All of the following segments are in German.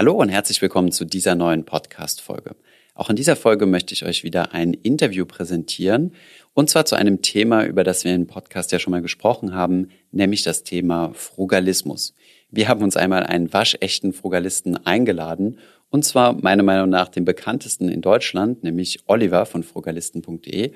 Hallo und herzlich willkommen zu dieser neuen Podcast-Folge. Auch in dieser Folge möchte ich euch wieder ein Interview präsentieren und zwar zu einem Thema, über das wir im Podcast ja schon mal gesprochen haben, nämlich das Thema Frugalismus. Wir haben uns einmal einen waschechten Frugalisten eingeladen und zwar meiner Meinung nach den bekanntesten in Deutschland, nämlich Oliver von frugalisten.de.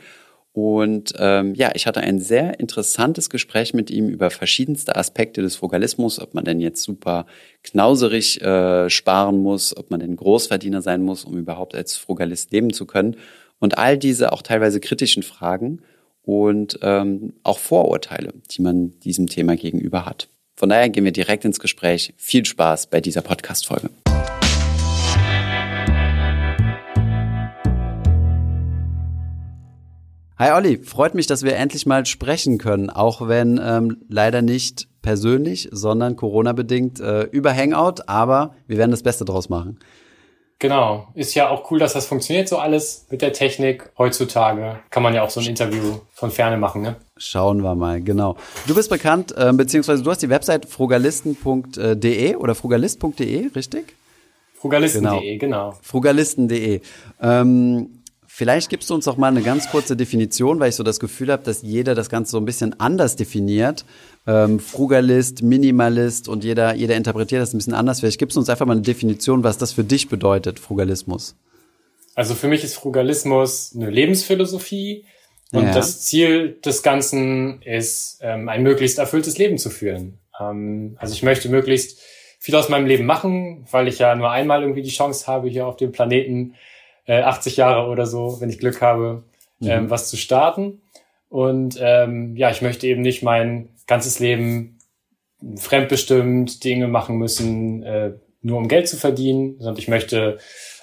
Und ähm, ja, ich hatte ein sehr interessantes Gespräch mit ihm über verschiedenste Aspekte des Frugalismus, ob man denn jetzt super knauserig äh, sparen muss, ob man denn Großverdiener sein muss, um überhaupt als Frugalist leben zu können. Und all diese auch teilweise kritischen Fragen und ähm, auch Vorurteile, die man diesem Thema gegenüber hat. Von daher gehen wir direkt ins Gespräch. Viel Spaß bei dieser Podcast-Folge. Hi Olli, freut mich, dass wir endlich mal sprechen können, auch wenn ähm, leider nicht persönlich, sondern Corona-bedingt äh, über Hangout, aber wir werden das Beste draus machen. Genau, ist ja auch cool, dass das funktioniert so alles mit der Technik. Heutzutage kann man ja auch so ein Interview von Ferne machen, ne? Schauen wir mal, genau. Du bist bekannt, äh, beziehungsweise du hast die Website frugalisten.de oder frugalist.de, richtig? Frugalisten.de, genau. genau. Frugalisten.de. Ähm, Vielleicht gibst du uns auch mal eine ganz kurze Definition, weil ich so das Gefühl habe, dass jeder das Ganze so ein bisschen anders definiert. Ähm, Frugalist, Minimalist und jeder, jeder interpretiert das ein bisschen anders. Vielleicht gibst du uns einfach mal eine Definition, was das für dich bedeutet, Frugalismus. Also für mich ist Frugalismus eine Lebensphilosophie und ja. das Ziel des Ganzen ist, ähm, ein möglichst erfülltes Leben zu führen. Ähm, also ich möchte möglichst viel aus meinem Leben machen, weil ich ja nur einmal irgendwie die Chance habe, hier auf dem Planeten äh, 80 Jahre oder so, wenn ich Glück habe, mhm. ähm, was zu starten. Und ähm, ja, ich möchte eben nicht mein ganzes Leben fremdbestimmt Dinge machen müssen, äh, nur um Geld zu verdienen, sondern ich möchte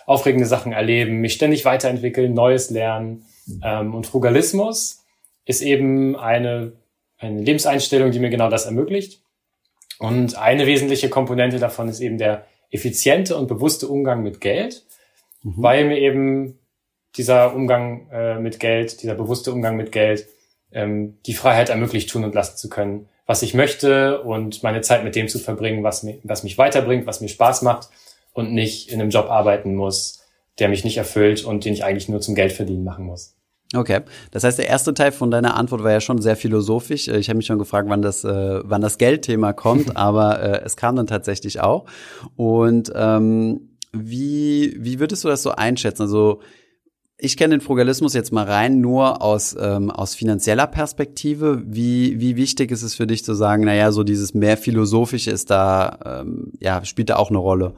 aufregende Sachen erleben, mich ständig weiterentwickeln, Neues lernen. Ähm, und Frugalismus ist eben eine, eine Lebenseinstellung, die mir genau das ermöglicht. Und eine wesentliche Komponente davon ist eben der effiziente und bewusste Umgang mit Geld mhm. weil mir eben dieser Umgang äh, mit Geld, dieser bewusste Umgang mit Geld, ähm, die Freiheit ermöglicht, tun und lassen zu können, was ich möchte und meine Zeit mit dem zu verbringen, was, mir, was mich weiterbringt, was mir Spaß macht und nicht in einem Job arbeiten muss, der mich nicht erfüllt und den ich eigentlich nur zum Geld verdienen machen muss. Okay, das heißt, der erste Teil von deiner Antwort war ja schon sehr philosophisch. Ich habe mich schon gefragt, wann das, äh, wann das Geldthema kommt, aber äh, es kam dann tatsächlich auch. Und ähm, wie, wie würdest du das so einschätzen? Also ich kenne den Frugalismus jetzt mal rein nur aus, ähm, aus finanzieller Perspektive. Wie, wie wichtig ist es für dich zu sagen, naja, so dieses mehr philosophische ist da, ähm, ja, spielt da auch eine Rolle?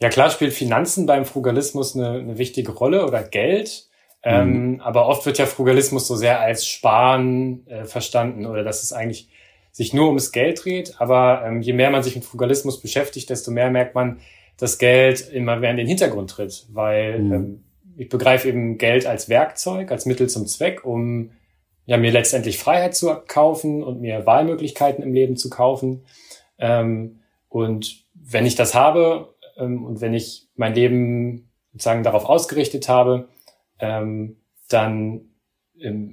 Ja, klar spielt Finanzen beim Frugalismus eine, eine wichtige Rolle oder Geld. Ähm, mhm. aber oft wird ja Frugalismus so sehr als Sparen äh, verstanden oder dass es eigentlich sich nur ums Geld dreht. Aber ähm, je mehr man sich mit Frugalismus beschäftigt, desto mehr merkt man, dass Geld immer mehr in den Hintergrund tritt, weil mhm. ähm, ich begreife eben Geld als Werkzeug, als Mittel zum Zweck, um ja mir letztendlich Freiheit zu kaufen und mir Wahlmöglichkeiten im Leben zu kaufen. Ähm, und wenn ich das habe ähm, und wenn ich mein Leben sozusagen darauf ausgerichtet habe, ähm, dann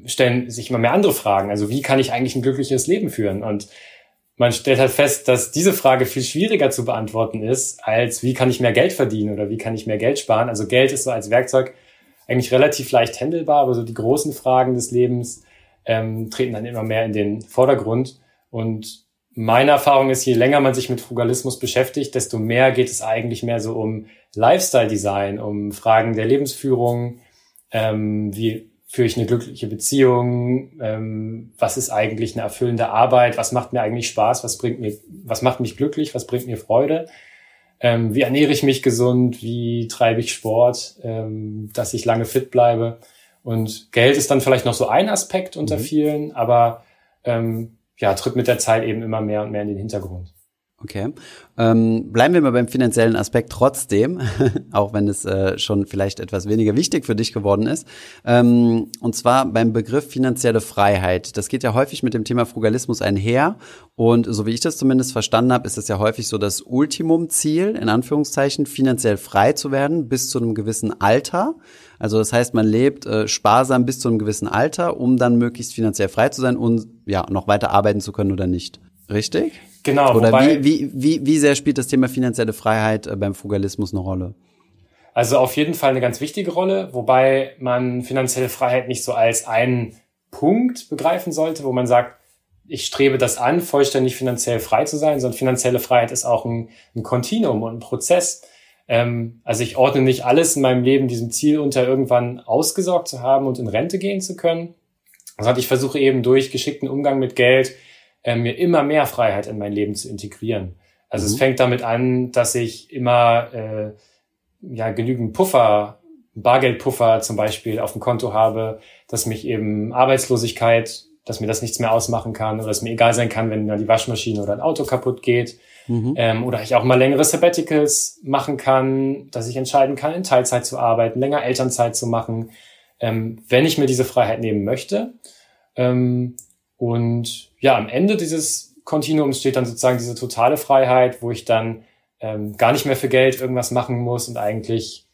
stellen sich immer mehr andere Fragen. Also wie kann ich eigentlich ein glückliches Leben führen? Und man stellt halt fest, dass diese Frage viel schwieriger zu beantworten ist, als wie kann ich mehr Geld verdienen oder wie kann ich mehr Geld sparen. Also Geld ist so als Werkzeug eigentlich relativ leicht handelbar, aber so die großen Fragen des Lebens ähm, treten dann immer mehr in den Vordergrund. Und meine Erfahrung ist, je länger man sich mit Frugalismus beschäftigt, desto mehr geht es eigentlich mehr so um Lifestyle-Design, um Fragen der Lebensführung, ähm, wie führe ich eine glückliche Beziehung, ähm, was ist eigentlich eine erfüllende Arbeit, was macht mir eigentlich Spaß, was bringt mir, was macht mich glücklich, was bringt mir Freude, ähm, wie ernähre ich mich gesund, wie treibe ich Sport, ähm, dass ich lange fit bleibe. Und Geld ist dann vielleicht noch so ein Aspekt unter mhm. vielen, aber ähm, ja, tritt mit der Zeit eben immer mehr und mehr in den Hintergrund. Okay. Ähm, bleiben wir mal beim finanziellen Aspekt trotzdem, auch wenn es äh, schon vielleicht etwas weniger wichtig für dich geworden ist. Ähm, und zwar beim Begriff finanzielle Freiheit. Das geht ja häufig mit dem Thema Frugalismus einher. Und so wie ich das zumindest verstanden habe, ist es ja häufig so das Ultimumziel, in Anführungszeichen, finanziell frei zu werden bis zu einem gewissen Alter. Also das heißt, man lebt äh, sparsam bis zu einem gewissen Alter, um dann möglichst finanziell frei zu sein und ja noch weiter arbeiten zu können oder nicht. Richtig? Genau. Oder wobei, wie, wie, wie, wie sehr spielt das Thema finanzielle Freiheit äh, beim Frugalismus eine Rolle? Also auf jeden Fall eine ganz wichtige Rolle, wobei man finanzielle Freiheit nicht so als einen Punkt begreifen sollte, wo man sagt, ich strebe das an, vollständig finanziell frei zu sein, sondern finanzielle Freiheit ist auch ein, ein Kontinuum und ein Prozess. Ähm, also ich ordne nicht alles in meinem Leben diesem Ziel unter, irgendwann ausgesorgt zu haben und in Rente gehen zu können, sondern ich versuche eben durch geschickten Umgang mit Geld äh, mir immer mehr Freiheit in mein Leben zu integrieren. Also mhm. es fängt damit an, dass ich immer äh, ja genügend Puffer, Bargeldpuffer zum Beispiel auf dem Konto habe, dass mich eben Arbeitslosigkeit dass mir das nichts mehr ausmachen kann oder dass mir egal sein kann, wenn dann die Waschmaschine oder ein Auto kaputt geht. Mhm. Ähm, oder ich auch mal längere Sabbaticals machen kann, dass ich entscheiden kann, in Teilzeit zu arbeiten, länger Elternzeit zu machen, ähm, wenn ich mir diese Freiheit nehmen möchte. Ähm, und ja, am Ende dieses Kontinuums steht dann sozusagen diese totale Freiheit, wo ich dann ähm, gar nicht mehr für Geld irgendwas machen muss und eigentlich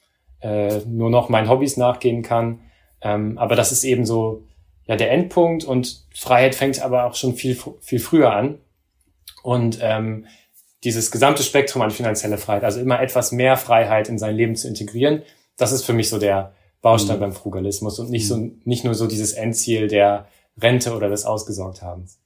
äh, nur noch meinen Hobbys nachgehen kann. Ähm, aber das ist eben so ja der Endpunkt und Freiheit fängt aber auch schon viel, viel früher an. Und ähm, dieses gesamte Spektrum an finanzieller Freiheit, also immer etwas mehr Freiheit in sein Leben zu integrieren, das ist für mich so der Baustein mhm. beim Frugalismus und nicht so mhm. nicht nur so dieses Endziel der Rente oder des Ausgesorgthabens.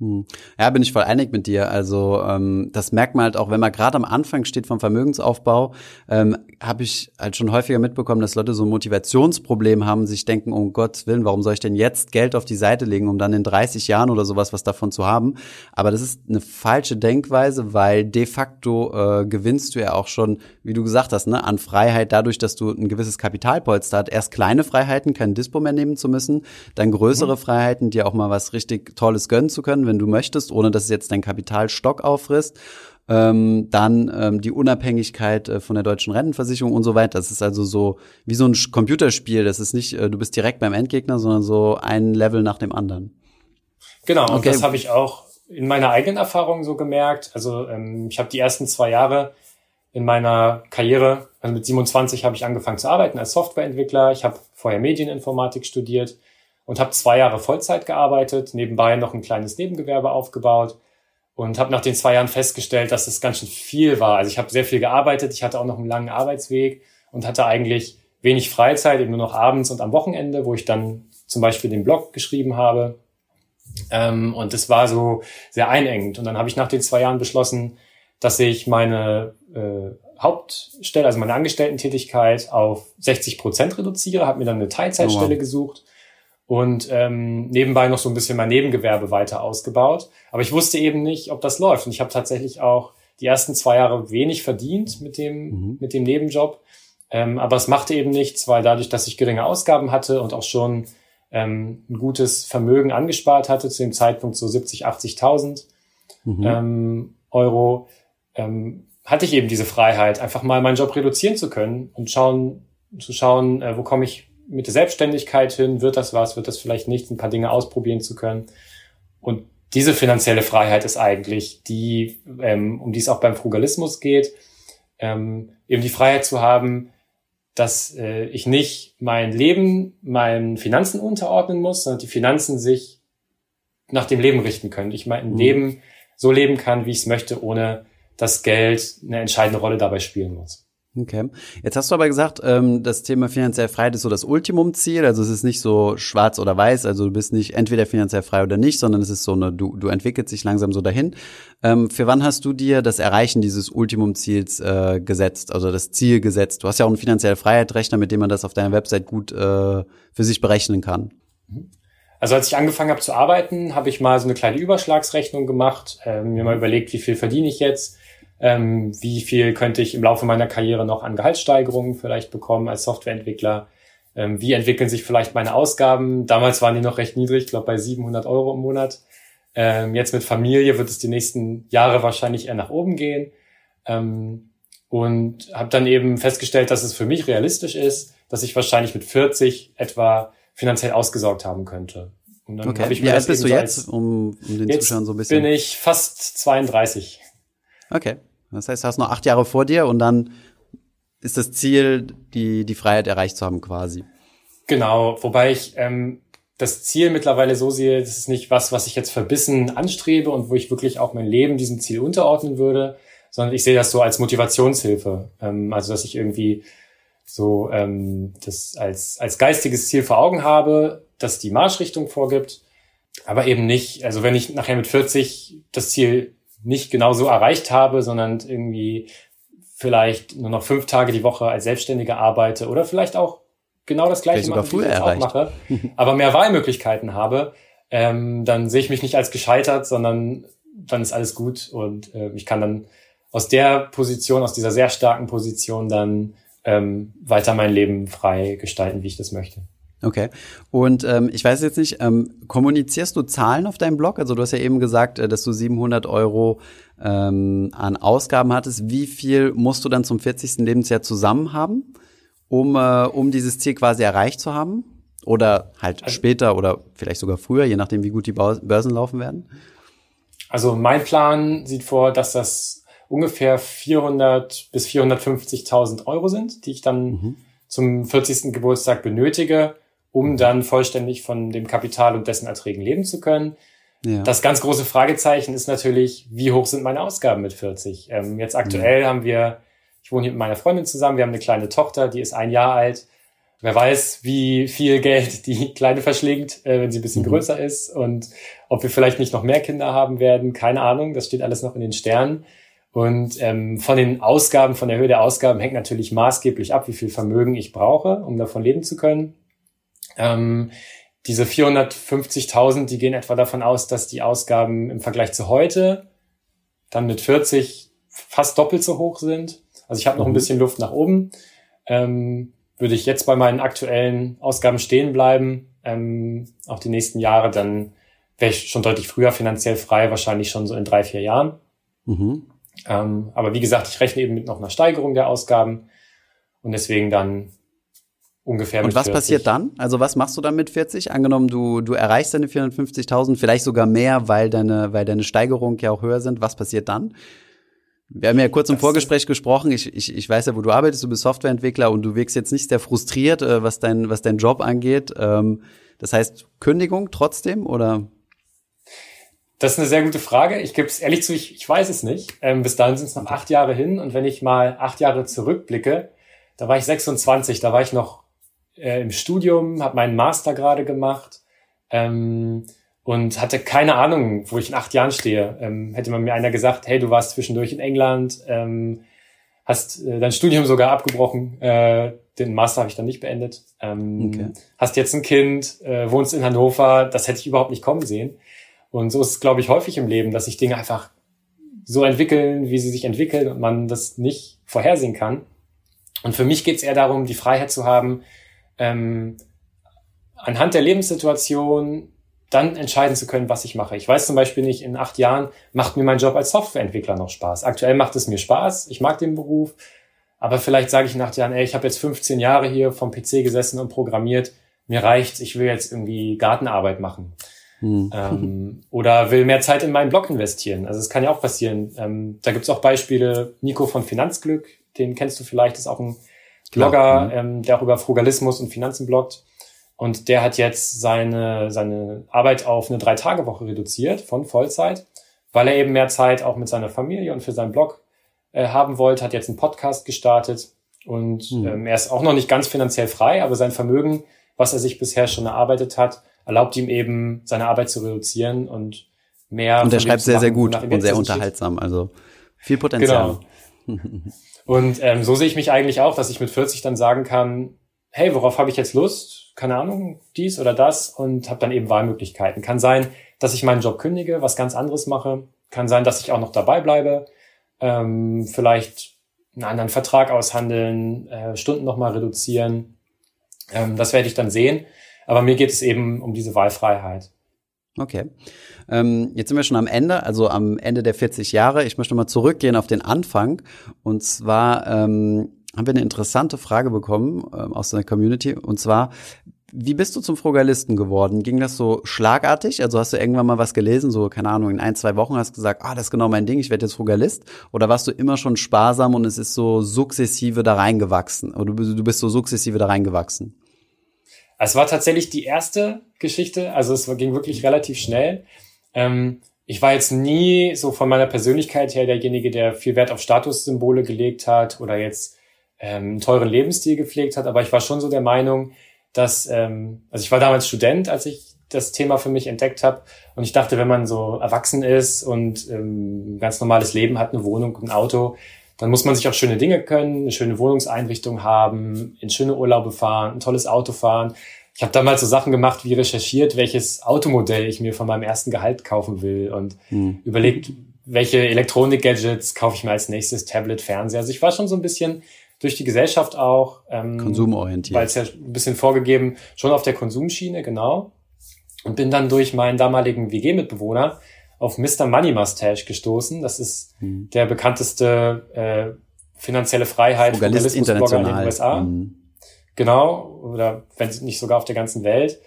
Hm. Ja, bin ich voll einig mit dir. Also ähm, das merkt man halt auch, wenn man gerade am Anfang steht vom Vermögensaufbau, ähm, habe ich halt schon häufiger mitbekommen, dass Leute so ein Motivationsproblem haben, sich denken, um Gottes Willen, warum soll ich denn jetzt Geld auf die Seite legen, um dann in 30 Jahren oder sowas was davon zu haben? Aber das ist eine falsche Denkweise, weil de facto äh, gewinnst du ja auch schon, wie du gesagt hast, ne, an Freiheit dadurch, dass du ein gewisses Kapitalpolster hast. Erst kleine Freiheiten, kein Dispo mehr nehmen zu müssen, dann größere mhm. Freiheiten, dir auch mal was richtig Tolles gönnen zu können wenn du möchtest, ohne dass es jetzt dein Kapitalstock auffrisst. Ähm, dann ähm, die Unabhängigkeit äh, von der deutschen Rentenversicherung und so weiter. Das ist also so wie so ein Computerspiel. Das ist nicht, äh, du bist direkt beim Endgegner, sondern so ein Level nach dem anderen. Genau, okay. und das habe ich auch in meiner eigenen Erfahrung so gemerkt. Also ähm, ich habe die ersten zwei Jahre in meiner Karriere, also mit 27 habe ich angefangen zu arbeiten als Softwareentwickler. Ich habe vorher Medieninformatik studiert und habe zwei Jahre Vollzeit gearbeitet, nebenbei noch ein kleines Nebengewerbe aufgebaut und habe nach den zwei Jahren festgestellt, dass es ganz schön viel war. Also ich habe sehr viel gearbeitet, ich hatte auch noch einen langen Arbeitsweg und hatte eigentlich wenig Freizeit, eben nur noch abends und am Wochenende, wo ich dann zum Beispiel den Blog geschrieben habe. Ähm, und das war so sehr einengend. Und dann habe ich nach den zwei Jahren beschlossen, dass ich meine äh, Hauptstelle, also meine Angestellten-Tätigkeit auf 60 Prozent reduziere, habe mir dann eine Teilzeitstelle oh wow. gesucht und ähm, nebenbei noch so ein bisschen mein Nebengewerbe weiter ausgebaut. Aber ich wusste eben nicht, ob das läuft. Und ich habe tatsächlich auch die ersten zwei Jahre wenig verdient mit dem, mhm. mit dem Nebenjob. Ähm, aber es machte eben nichts, weil dadurch, dass ich geringe Ausgaben hatte und auch schon ähm, ein gutes Vermögen angespart hatte, zu dem Zeitpunkt so 70, 80.000 mhm. ähm, Euro, ähm, hatte ich eben diese Freiheit, einfach mal meinen Job reduzieren zu können und schauen, zu schauen, äh, wo komme ich mit der Selbstständigkeit hin, wird das was, wird das vielleicht nicht, ein paar Dinge ausprobieren zu können. Und diese finanzielle Freiheit ist eigentlich die, ähm, um die es auch beim Frugalismus geht, ähm, eben die Freiheit zu haben, dass äh, ich nicht mein Leben meinen Finanzen unterordnen muss, sondern die Finanzen sich nach dem Leben richten können. Ich mein mhm. Leben so leben kann, wie ich es möchte, ohne dass Geld eine entscheidende Rolle dabei spielen muss. Okay. Jetzt hast du aber gesagt, ähm, das Thema finanziell Freiheit ist so das Ultimumziel. Also es ist nicht so schwarz oder weiß. Also du bist nicht entweder finanziell frei oder nicht, sondern es ist so eine, du, du entwickelst dich langsam so dahin. Ähm, für wann hast du dir das Erreichen dieses Ultimumziels äh, gesetzt, also das Ziel gesetzt? Du hast ja auch einen finanziellen Freiheitsrechner, mit dem man das auf deiner Website gut äh, für sich berechnen kann. Also als ich angefangen habe zu arbeiten, habe ich mal so eine kleine Überschlagsrechnung gemacht, äh, mir mal überlegt, wie viel verdiene ich jetzt ähm, wie viel könnte ich im Laufe meiner Karriere noch an Gehaltssteigerungen vielleicht bekommen als Softwareentwickler, ähm, wie entwickeln sich vielleicht meine Ausgaben. Damals waren die noch recht niedrig, ich glaube bei 700 Euro im Monat. Ähm, jetzt mit Familie wird es die nächsten Jahre wahrscheinlich eher nach oben gehen. Ähm, und habe dann eben festgestellt, dass es für mich realistisch ist, dass ich wahrscheinlich mit 40 etwa finanziell ausgesorgt haben könnte. Und dann okay. ich mir Wie alt bist du jetzt, um, um den Zuschauern so ein bisschen? Bin ich fast 32. Okay. Das heißt, du hast noch acht Jahre vor dir und dann ist das Ziel, die, die Freiheit erreicht zu haben quasi. Genau, wobei ich ähm, das Ziel mittlerweile so sehe, das ist nicht was, was ich jetzt verbissen anstrebe und wo ich wirklich auch mein Leben diesem Ziel unterordnen würde, sondern ich sehe das so als Motivationshilfe. Ähm, also dass ich irgendwie so ähm, das als, als geistiges Ziel vor Augen habe, das die Marschrichtung vorgibt, aber eben nicht, also wenn ich nachher mit 40 das Ziel nicht genau so erreicht habe, sondern irgendwie vielleicht nur noch fünf Tage die Woche als Selbstständiger arbeite oder vielleicht auch genau das gleiche mache, wie ich jetzt auch mache, aber mehr Wahlmöglichkeiten habe, ähm, dann sehe ich mich nicht als gescheitert, sondern dann ist alles gut und äh, ich kann dann aus der Position, aus dieser sehr starken Position dann ähm, weiter mein Leben frei gestalten, wie ich das möchte. Okay. Und ähm, ich weiß jetzt nicht, ähm, kommunizierst du Zahlen auf deinem Blog? Also du hast ja eben gesagt, äh, dass du 700 Euro ähm, an Ausgaben hattest. Wie viel musst du dann zum 40. Lebensjahr zusammen haben, um, äh, um dieses Ziel quasi erreicht zu haben? Oder halt also, später oder vielleicht sogar früher, je nachdem, wie gut die Börsen laufen werden? Also mein Plan sieht vor, dass das ungefähr 400 bis 450.000 Euro sind, die ich dann mhm. zum 40. Geburtstag benötige, um dann vollständig von dem Kapital und dessen Erträgen leben zu können. Ja. Das ganz große Fragezeichen ist natürlich, wie hoch sind meine Ausgaben mit 40? Ähm, jetzt aktuell ja. haben wir, ich wohne hier mit meiner Freundin zusammen, wir haben eine kleine Tochter, die ist ein Jahr alt. Wer weiß, wie viel Geld die Kleine verschlingt, äh, wenn sie ein bisschen mhm. größer ist und ob wir vielleicht nicht noch mehr Kinder haben werden, keine Ahnung, das steht alles noch in den Sternen. Und ähm, von den Ausgaben, von der Höhe der Ausgaben hängt natürlich maßgeblich ab, wie viel Vermögen ich brauche, um davon leben zu können. Ähm, diese 450.000, die gehen etwa davon aus, dass die Ausgaben im Vergleich zu heute dann mit 40 fast doppelt so hoch sind. Also ich habe noch ein mhm. bisschen Luft nach oben. Ähm, würde ich jetzt bei meinen aktuellen Ausgaben stehen bleiben, ähm, auch die nächsten Jahre, dann wäre ich schon deutlich früher finanziell frei, wahrscheinlich schon so in drei, vier Jahren. Mhm. Ähm, aber wie gesagt, ich rechne eben mit noch einer Steigerung der Ausgaben und deswegen dann ungefähr Und was 40. passiert dann? Also was machst du dann mit 40? Angenommen, du, du erreichst deine 450.000, vielleicht sogar mehr, weil deine, weil deine Steigerungen ja auch höher sind. Was passiert dann? Wir haben ja kurz im das Vorgespräch gesprochen. Ich, ich, ich weiß ja, wo du arbeitest. Du bist Softwareentwickler und du wirkst jetzt nicht sehr frustriert, äh, was dein, was dein Job angeht. Ähm, das heißt, Kündigung trotzdem oder? Das ist eine sehr gute Frage. Ich gebe es ehrlich zu, ich, ich weiß es nicht. Ähm, bis dahin sind es noch acht Jahre hin. Und wenn ich mal acht Jahre zurückblicke, da war ich 26, da war ich noch äh, im Studium, habe meinen Master gerade gemacht ähm, und hatte keine Ahnung, wo ich in acht Jahren stehe. Ähm, hätte man mir einer gesagt, hey, du warst zwischendurch in England, ähm, hast äh, dein Studium sogar abgebrochen, äh, den Master habe ich dann nicht beendet, ähm, okay. hast jetzt ein Kind, äh, wohnst in Hannover, das hätte ich überhaupt nicht kommen sehen. Und so ist es, glaube ich, häufig im Leben, dass sich Dinge einfach so entwickeln, wie sie sich entwickeln und man das nicht vorhersehen kann. Und für mich geht es eher darum, die Freiheit zu haben, ähm, anhand der Lebenssituation dann entscheiden zu können, was ich mache. Ich weiß zum Beispiel nicht, in acht Jahren macht mir mein Job als Softwareentwickler noch Spaß. Aktuell macht es mir Spaß, ich mag den Beruf, aber vielleicht sage ich in acht Jahren, ey, ich habe jetzt 15 Jahre hier vom PC gesessen und programmiert, mir reicht's, ich will jetzt irgendwie Gartenarbeit machen. Hm. Ähm, oder will mehr Zeit in meinen Blog investieren. Also es kann ja auch passieren. Ähm, da gibt's auch Beispiele, Nico von Finanzglück, den kennst du vielleicht, ist auch ein Blogger, mhm. ähm, der auch über Frugalismus und Finanzen bloggt. Und der hat jetzt seine, seine Arbeit auf eine Drei-Tage-Woche reduziert von Vollzeit, weil er eben mehr Zeit auch mit seiner Familie und für seinen Blog äh, haben wollte, hat jetzt einen Podcast gestartet und mhm. ähm, er ist auch noch nicht ganz finanziell frei, aber sein Vermögen, was er sich bisher schon erarbeitet hat, erlaubt ihm eben, seine Arbeit zu reduzieren und mehr. Und er schreibt sehr, sehr gut und sehr unterhaltsam, also viel Potenzial. Genau. Und ähm, so sehe ich mich eigentlich auch, dass ich mit 40 dann sagen kann, hey, worauf habe ich jetzt Lust? Keine Ahnung, dies oder das und habe dann eben Wahlmöglichkeiten. Kann sein, dass ich meinen Job kündige, was ganz anderes mache. Kann sein, dass ich auch noch dabei bleibe. Ähm, vielleicht einen anderen Vertrag aushandeln, äh, Stunden nochmal reduzieren. Ähm, das werde ich dann sehen. Aber mir geht es eben um diese Wahlfreiheit. Okay. Ähm, jetzt sind wir schon am Ende, also am Ende der 40 Jahre. Ich möchte mal zurückgehen auf den Anfang. Und zwar ähm, haben wir eine interessante Frage bekommen ähm, aus der Community. Und zwar, wie bist du zum Frugalisten geworden? Ging das so schlagartig? Also hast du irgendwann mal was gelesen, so, keine Ahnung, in ein, zwei Wochen hast du gesagt, ah, das ist genau mein Ding, ich werde jetzt Frugalist? Oder warst du immer schon sparsam und es ist so sukzessive da reingewachsen? Oder du bist so sukzessive da reingewachsen? Es war tatsächlich die erste Geschichte. Also es ging wirklich relativ schnell. Ähm, ich war jetzt nie so von meiner Persönlichkeit her derjenige, der viel Wert auf Statussymbole gelegt hat oder jetzt ähm, einen teuren Lebensstil gepflegt hat. Aber ich war schon so der Meinung, dass, ähm, also ich war damals Student, als ich das Thema für mich entdeckt habe. Und ich dachte, wenn man so erwachsen ist und ähm, ein ganz normales Leben hat, eine Wohnung, ein Auto, dann muss man sich auch schöne Dinge können, eine schöne Wohnungseinrichtung haben, in schöne Urlaube fahren, ein tolles Auto fahren. Ich habe damals so Sachen gemacht wie recherchiert, welches Automodell ich mir von meinem ersten Gehalt kaufen will und hm. überlegt, welche Elektronik-Gadgets kaufe ich mir als nächstes, Tablet, Fernseher. Also ich war schon so ein bisschen durch die Gesellschaft auch ähm, konsumorientiert, weil es ja ein bisschen vorgegeben, schon auf der Konsumschiene, genau. Und bin dann durch meinen damaligen WG-Mitbewohner auf Mr. Money Mustache gestoßen. Das ist hm. der bekannteste äh, finanzielle Freiheit Journalismusblogger in den USA. Hm. Genau, oder wenn nicht sogar auf der ganzen Welt.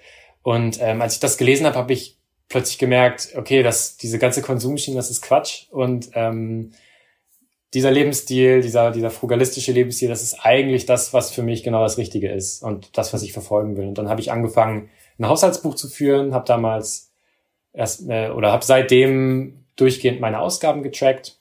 Und ähm, als ich das gelesen habe, habe ich plötzlich gemerkt, okay, dass diese ganze Konsumschiene, das ist Quatsch. Und ähm, dieser Lebensstil, dieser, dieser frugalistische Lebensstil, das ist eigentlich das, was für mich genau das Richtige ist und das, was ich verfolgen will. Und dann habe ich angefangen, ein Haushaltsbuch zu führen, habe damals erst äh, oder habe seitdem durchgehend meine Ausgaben getrackt,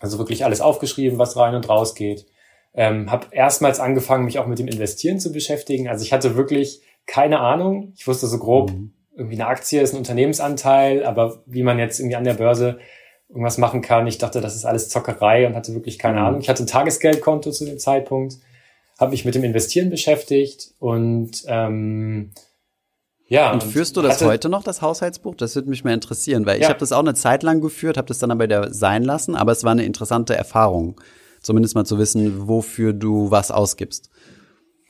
also wirklich alles aufgeschrieben, was rein und raus geht. Ähm, habe erstmals angefangen, mich auch mit dem Investieren zu beschäftigen. Also ich hatte wirklich keine Ahnung. Ich wusste so grob, mhm. irgendwie eine Aktie ist ein Unternehmensanteil, aber wie man jetzt irgendwie an der Börse irgendwas machen kann. Ich dachte, das ist alles Zockerei und hatte wirklich keine mhm. Ahnung. Ich hatte ein Tagesgeldkonto zu dem Zeitpunkt, habe mich mit dem Investieren beschäftigt und ähm, ja. Und führst du das hatte, heute noch, das Haushaltsbuch? Das würde mich mal interessieren, weil ja. ich habe das auch eine Zeit lang geführt, habe das dann aber wieder sein lassen, aber es war eine interessante Erfahrung, zumindest mal zu wissen, wofür du was ausgibst.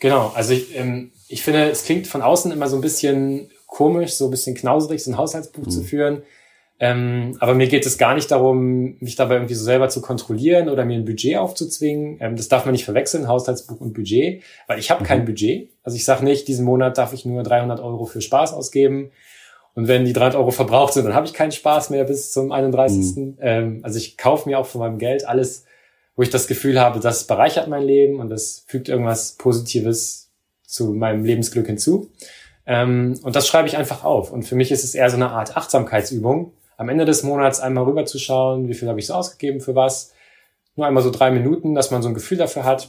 Genau, also ich, ähm, ich finde, es klingt von außen immer so ein bisschen komisch, so ein bisschen knauserig, so ein Haushaltsbuch mhm. zu führen. Ähm, aber mir geht es gar nicht darum, mich dabei irgendwie so selber zu kontrollieren oder mir ein Budget aufzuzwingen. Ähm, das darf man nicht verwechseln, Haushaltsbuch und Budget, weil ich habe mhm. kein Budget. Also ich sage nicht, diesen Monat darf ich nur 300 Euro für Spaß ausgeben. Und wenn die 300 Euro verbraucht sind, dann habe ich keinen Spaß mehr bis zum 31. Mhm. Ähm, also ich kaufe mir auch von meinem Geld alles, wo ich das Gefühl habe, das bereichert mein Leben und das fügt irgendwas Positives zu meinem Lebensglück hinzu. Ähm, und das schreibe ich einfach auf. Und für mich ist es eher so eine Art Achtsamkeitsübung, am Ende des Monats einmal rüberzuschauen, wie viel habe ich so ausgegeben für was. Nur einmal so drei Minuten, dass man so ein Gefühl dafür hat.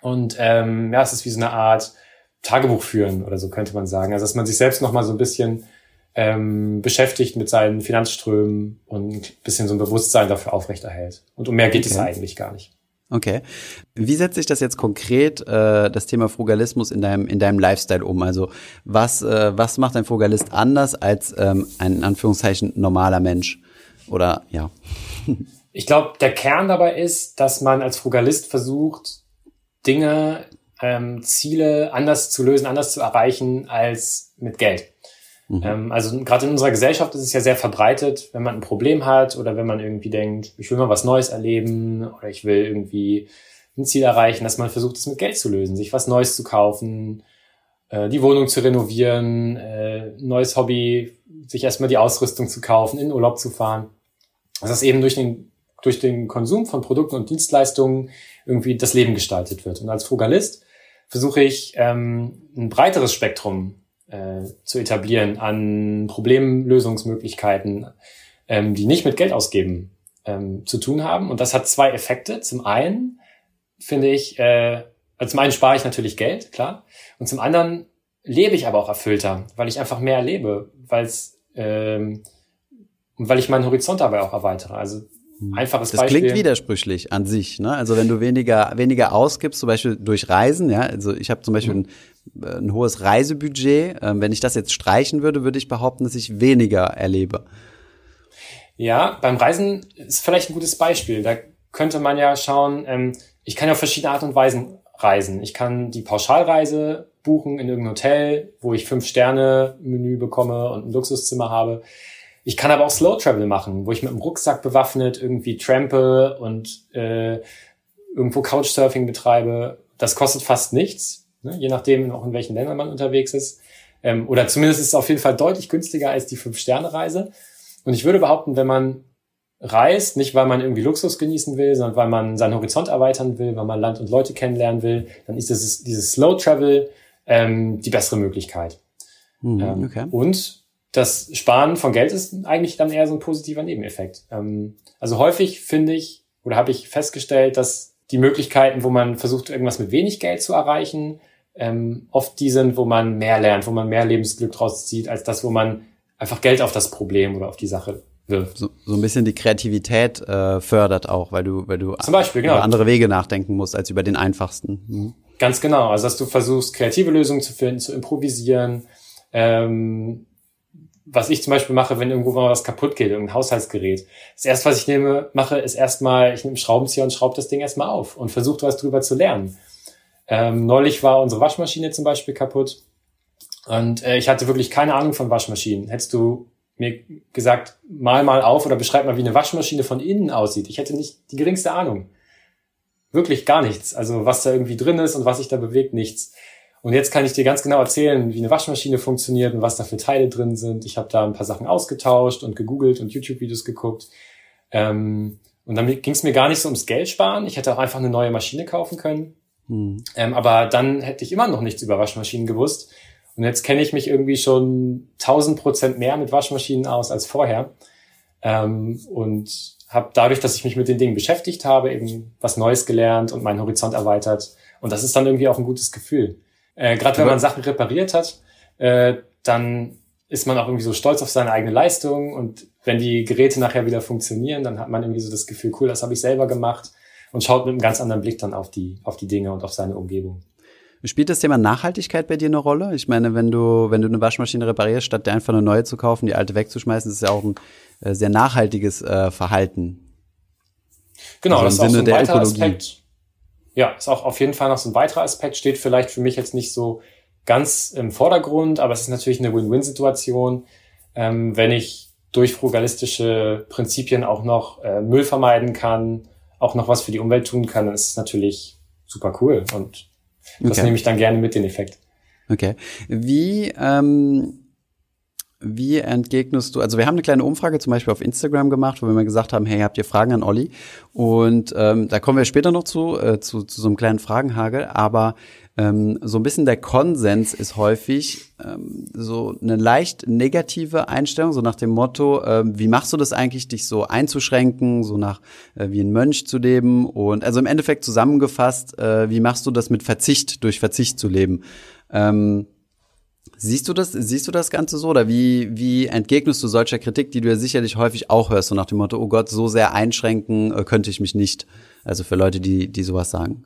Und ähm, ja, es ist wie so eine Art Tagebuch führen oder so könnte man sagen. Also dass man sich selbst nochmal so ein bisschen ähm, beschäftigt mit seinen Finanzströmen und ein bisschen so ein Bewusstsein dafür aufrechterhält. Und um mehr geht okay. es eigentlich gar nicht. Okay. Wie setzt sich das jetzt konkret, äh, das Thema Frugalismus in deinem, in deinem Lifestyle um? Also was, äh, was macht ein Frugalist anders als ähm, ein in Anführungszeichen normaler Mensch? Oder ja. Ich glaube, der Kern dabei ist, dass man als Frugalist versucht, Dinge, ähm, Ziele anders zu lösen, anders zu erreichen als mit Geld. Mhm. Ähm, also gerade in unserer Gesellschaft ist es ja sehr verbreitet, wenn man ein Problem hat oder wenn man irgendwie denkt, ich will mal was Neues erleben oder ich will irgendwie ein Ziel erreichen, dass man versucht, es mit Geld zu lösen, sich was Neues zu kaufen, äh, die Wohnung zu renovieren, äh, neues Hobby, sich erstmal die Ausrüstung zu kaufen, in Urlaub zu fahren. Dass das eben durch den, durch den Konsum von Produkten und Dienstleistungen irgendwie das Leben gestaltet wird. Und als Frugalist versuche ich ähm, ein breiteres Spektrum äh, zu etablieren an Problemlösungsmöglichkeiten, ähm, die nicht mit Geld ausgeben ähm, zu tun haben. Und das hat zwei Effekte. Zum einen finde ich, äh, also zum einen spare ich natürlich Geld, klar. Und zum anderen lebe ich aber auch erfüllter, weil ich einfach mehr erlebe, weil es ähm, weil ich meinen Horizont dabei auch erweitere. Also. Einfaches das Beispiel. Das klingt widersprüchlich an sich. Ne? Also wenn du weniger weniger ausgibst, zum Beispiel durch Reisen, ja, also ich habe zum Beispiel mhm. ein, äh, ein, hohes Reisebudget. Ähm, wenn ich das jetzt streichen würde, würde ich behaupten, dass ich weniger erlebe. Ja, beim Reisen ist vielleicht ein gutes Beispiel. Da könnte man ja schauen, ähm, ich kann ja auf verschiedene Art und Weisen reisen. Ich kann die Pauschalreise buchen in irgendein Hotel, wo ich fünf Sterne Menü bekomme und ein Luxuszimmer habe. Ich kann aber auch Slow Travel machen, wo ich mit dem Rucksack bewaffnet irgendwie trampe und äh, irgendwo Couchsurfing betreibe. Das kostet fast nichts, ne? je nachdem auch in welchen Ländern man unterwegs ist. Ähm, oder zumindest ist es auf jeden Fall deutlich günstiger als die Fünf-Sterne-Reise. Und ich würde behaupten, wenn man reist, nicht weil man irgendwie Luxus genießen will, sondern weil man seinen Horizont erweitern will, weil man Land und Leute kennenlernen will, dann ist dieses, dieses Slow Travel ähm, die bessere Möglichkeit. Mhm, ähm, okay. Und das Sparen von Geld ist eigentlich dann eher so ein positiver Nebeneffekt. Ähm, also häufig finde ich oder habe ich festgestellt, dass die Möglichkeiten, wo man versucht, irgendwas mit wenig Geld zu erreichen, ähm, oft die sind, wo man mehr lernt, wo man mehr Lebensglück draus zieht, als das, wo man einfach Geld auf das Problem oder auf die Sache wirft. So, so ein bisschen die Kreativität äh, fördert auch, weil du, weil du Zum Beispiel, genau. über andere Wege nachdenken musst als über den einfachsten. Mhm. Ganz genau. Also dass du versuchst, kreative Lösungen zu finden, zu improvisieren. Ähm, was ich zum Beispiel mache, wenn irgendwo mal was kaputt geht, irgendein Haushaltsgerät. Das erste, was ich nehme, mache, ist erstmal, ich nehme einen Schraubenzieher und schraube das Ding erstmal auf und versuche was drüber zu lernen. Ähm, neulich war unsere Waschmaschine zum Beispiel kaputt und äh, ich hatte wirklich keine Ahnung von Waschmaschinen. Hättest du mir gesagt, mal mal auf oder beschreib mal, wie eine Waschmaschine von innen aussieht. Ich hätte nicht die geringste Ahnung. Wirklich gar nichts. Also was da irgendwie drin ist und was sich da bewegt, nichts. Und jetzt kann ich dir ganz genau erzählen, wie eine Waschmaschine funktioniert und was da für Teile drin sind. Ich habe da ein paar Sachen ausgetauscht und gegoogelt und YouTube-Videos geguckt. Ähm, und dann ging es mir gar nicht so ums Geld sparen. Ich hätte auch einfach eine neue Maschine kaufen können. Hm. Ähm, aber dann hätte ich immer noch nichts über Waschmaschinen gewusst. Und jetzt kenne ich mich irgendwie schon 1000 Prozent mehr mit Waschmaschinen aus als vorher. Ähm, und habe dadurch, dass ich mich mit den Dingen beschäftigt habe, eben was Neues gelernt und meinen Horizont erweitert. Und das ist dann irgendwie auch ein gutes Gefühl. Äh, Gerade wenn man Sachen repariert hat, äh, dann ist man auch irgendwie so stolz auf seine eigene Leistung und wenn die Geräte nachher wieder funktionieren, dann hat man irgendwie so das Gefühl, cool, das habe ich selber gemacht und schaut mit einem ganz anderen Blick dann auf die, auf die Dinge und auf seine Umgebung. Spielt das Thema Nachhaltigkeit bei dir eine Rolle? Ich meine, wenn du, wenn du eine Waschmaschine reparierst, statt dir einfach eine neue zu kaufen, die alte wegzuschmeißen, ist ja auch ein äh, sehr nachhaltiges äh, Verhalten. Genau, also das ist auch so ein weiterer Ökologie. Aspekt ja, ist auch auf jeden Fall noch so ein weiterer Aspekt, steht vielleicht für mich jetzt nicht so ganz im Vordergrund, aber es ist natürlich eine Win-Win-Situation, ähm, wenn ich durch frugalistische Prinzipien auch noch äh, Müll vermeiden kann, auch noch was für die Umwelt tun kann, dann ist es natürlich super cool und das okay. nehme ich dann gerne mit den Effekt. Okay. Wie ähm, wie entgegnest du, also wir haben eine kleine Umfrage zum Beispiel auf Instagram gemacht, wo wir mal gesagt haben, hey, habt ihr Fragen an Olli? Und ähm, da kommen wir später noch zu, äh, zu, zu so einem kleinen Fragenhagel, aber ähm, so ein bisschen der Konsens ist häufig ähm, so eine leicht negative Einstellung, so nach dem Motto, ähm, wie machst du das eigentlich, dich so einzuschränken, so nach äh, wie ein Mönch zu leben und also im Endeffekt zusammengefasst, äh, wie machst du das mit Verzicht, durch Verzicht zu leben? Ähm, Siehst du das, siehst du das Ganze so oder wie, wie entgegnest du solcher Kritik, die du ja sicherlich häufig auch hörst, so nach dem Motto, oh Gott, so sehr einschränken äh, könnte ich mich nicht. Also für Leute, die, die sowas sagen.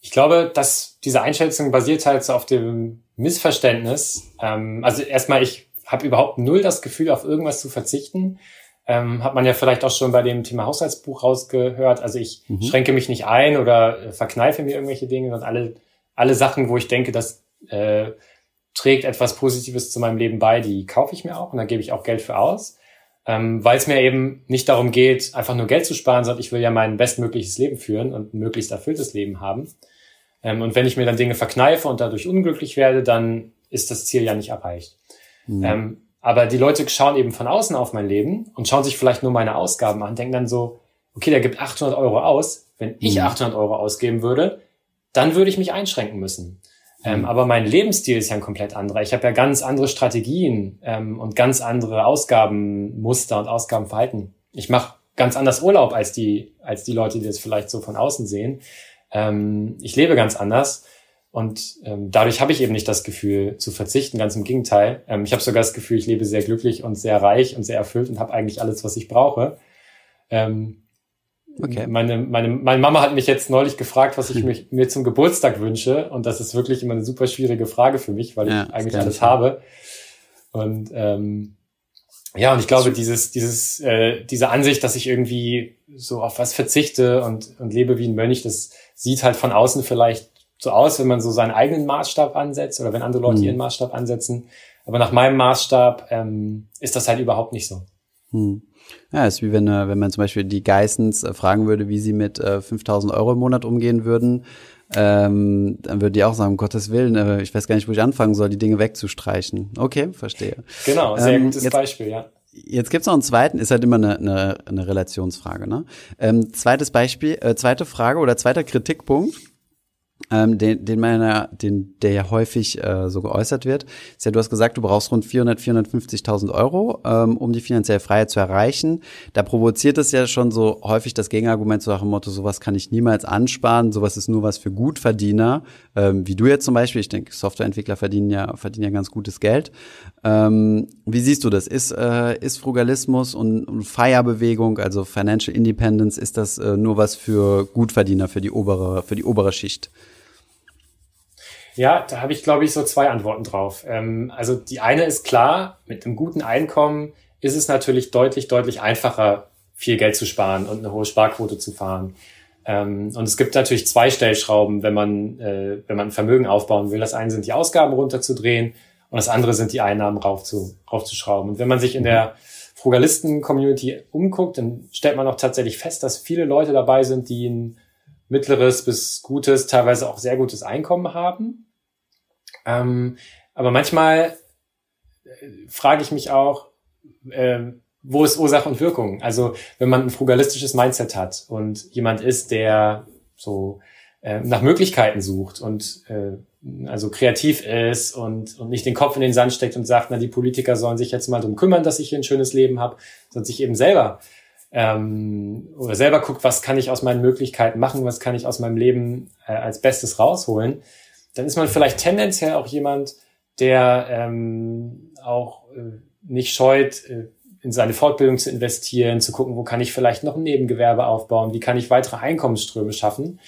Ich glaube, dass diese Einschätzung basiert halt so auf dem Missverständnis. Ähm, also erstmal, ich habe überhaupt null das Gefühl, auf irgendwas zu verzichten. Ähm, hat man ja vielleicht auch schon bei dem Thema Haushaltsbuch rausgehört. Also ich mhm. schränke mich nicht ein oder äh, verkneife mir irgendwelche Dinge, sondern alle, alle Sachen, wo ich denke, dass äh, trägt etwas Positives zu meinem Leben bei, die kaufe ich mir auch und da gebe ich auch Geld für aus. Ähm, weil es mir eben nicht darum geht, einfach nur Geld zu sparen, sondern ich will ja mein bestmögliches Leben führen und ein möglichst erfülltes Leben haben. Ähm, und wenn ich mir dann Dinge verkneife und dadurch unglücklich werde, dann ist das Ziel ja nicht erreicht. Mhm. Ähm, aber die Leute schauen eben von außen auf mein Leben und schauen sich vielleicht nur meine Ausgaben an, denken dann so, okay, der gibt 800 Euro aus. Wenn ich mhm. 800 Euro ausgeben würde, dann würde ich mich einschränken müssen. Ähm, mhm. aber mein Lebensstil ist ja ein komplett anderer. Ich habe ja ganz andere Strategien ähm, und ganz andere Ausgabenmuster und Ausgabenverhalten. Ich mache ganz anders Urlaub als die, als die Leute, die das vielleicht so von außen sehen. Ähm, ich lebe ganz anders und ähm, dadurch habe ich eben nicht das Gefühl zu verzichten, ganz im Gegenteil. Ähm, ich habe sogar das Gefühl, ich lebe sehr glücklich und sehr reich und sehr erfüllt und habe eigentlich alles, was ich brauche. Ähm, Okay. Meine, meine, meine Mama hat mich jetzt neulich gefragt, was ich hm. mich, mir zum Geburtstag wünsche. Und das ist wirklich immer eine super schwierige Frage für mich, weil ja, ich eigentlich alles sein. habe. Und ähm, ja, und ich glaube, dieses, dieses, äh, diese Ansicht, dass ich irgendwie so auf was verzichte und, und lebe wie ein Mönch, das sieht halt von außen vielleicht so aus, wenn man so seinen eigenen Maßstab ansetzt oder wenn andere Leute mhm. ihren Maßstab ansetzen. Aber nach meinem Maßstab ähm, ist das halt überhaupt nicht so. Mhm. Ja, ist wie wenn, äh, wenn man zum Beispiel die Geissens äh, fragen würde, wie sie mit äh, 5000 Euro im Monat umgehen würden. Ähm, dann würde die auch sagen, um Gottes Willen, äh, ich weiß gar nicht, wo ich anfangen soll, die Dinge wegzustreichen. Okay, verstehe. Genau, sehr ähm, gutes jetzt, Beispiel, ja. Jetzt gibt's noch einen zweiten, ist halt immer eine, eine, eine Relationsfrage. Ne? Ähm, zweites Beispiel, äh, zweite Frage oder zweiter Kritikpunkt. Ähm, den, den meiner, den, der ja häufig äh, so geäußert wird, ist ja, du hast gesagt, du brauchst rund 400, 450.000 Euro, ähm, um die finanzielle Freiheit zu erreichen. Da provoziert es ja schon so häufig das Gegenargument so nach dem Motto, sowas kann ich niemals ansparen, sowas ist nur was für Gutverdiener, ähm, wie du jetzt zum Beispiel. Ich denke, Softwareentwickler verdienen ja, verdienen ja ganz gutes Geld. Ähm, wie siehst du das? Ist, äh, ist Frugalismus und, und Feierbewegung, also Financial Independence, ist das äh, nur was für Gutverdiener, für die obere, für die obere Schicht? Ja, da habe ich, glaube ich, so zwei Antworten drauf. Ähm, also die eine ist klar, mit einem guten Einkommen ist es natürlich deutlich, deutlich einfacher, viel Geld zu sparen und eine hohe Sparquote zu fahren. Ähm, und es gibt natürlich zwei Stellschrauben, wenn man, äh, wenn man ein Vermögen aufbauen will. Das eine sind die Ausgaben runterzudrehen und das andere sind die Einnahmen raufzu, raufzuschrauben. Und wenn man sich in der Frugalisten-Community umguckt, dann stellt man auch tatsächlich fest, dass viele Leute dabei sind, die ein mittleres bis gutes, teilweise auch sehr gutes Einkommen haben. Ähm, aber manchmal äh, frage ich mich auch, äh, wo ist Ursache und Wirkung? Also wenn man ein frugalistisches Mindset hat und jemand ist, der so äh, nach Möglichkeiten sucht und äh, also kreativ ist und, und nicht den Kopf in den Sand steckt und sagt, na, die Politiker sollen sich jetzt mal drum kümmern, dass ich hier ein schönes Leben habe, sondern sich eben selber ähm, oder selber guckt, was kann ich aus meinen Möglichkeiten machen, was kann ich aus meinem Leben äh, als Bestes rausholen, dann ist man vielleicht tendenziell auch jemand, der ähm, auch äh, nicht scheut, äh, in seine Fortbildung zu investieren, zu gucken, wo kann ich vielleicht noch ein Nebengewerbe aufbauen, wie kann ich weitere Einkommensströme schaffen.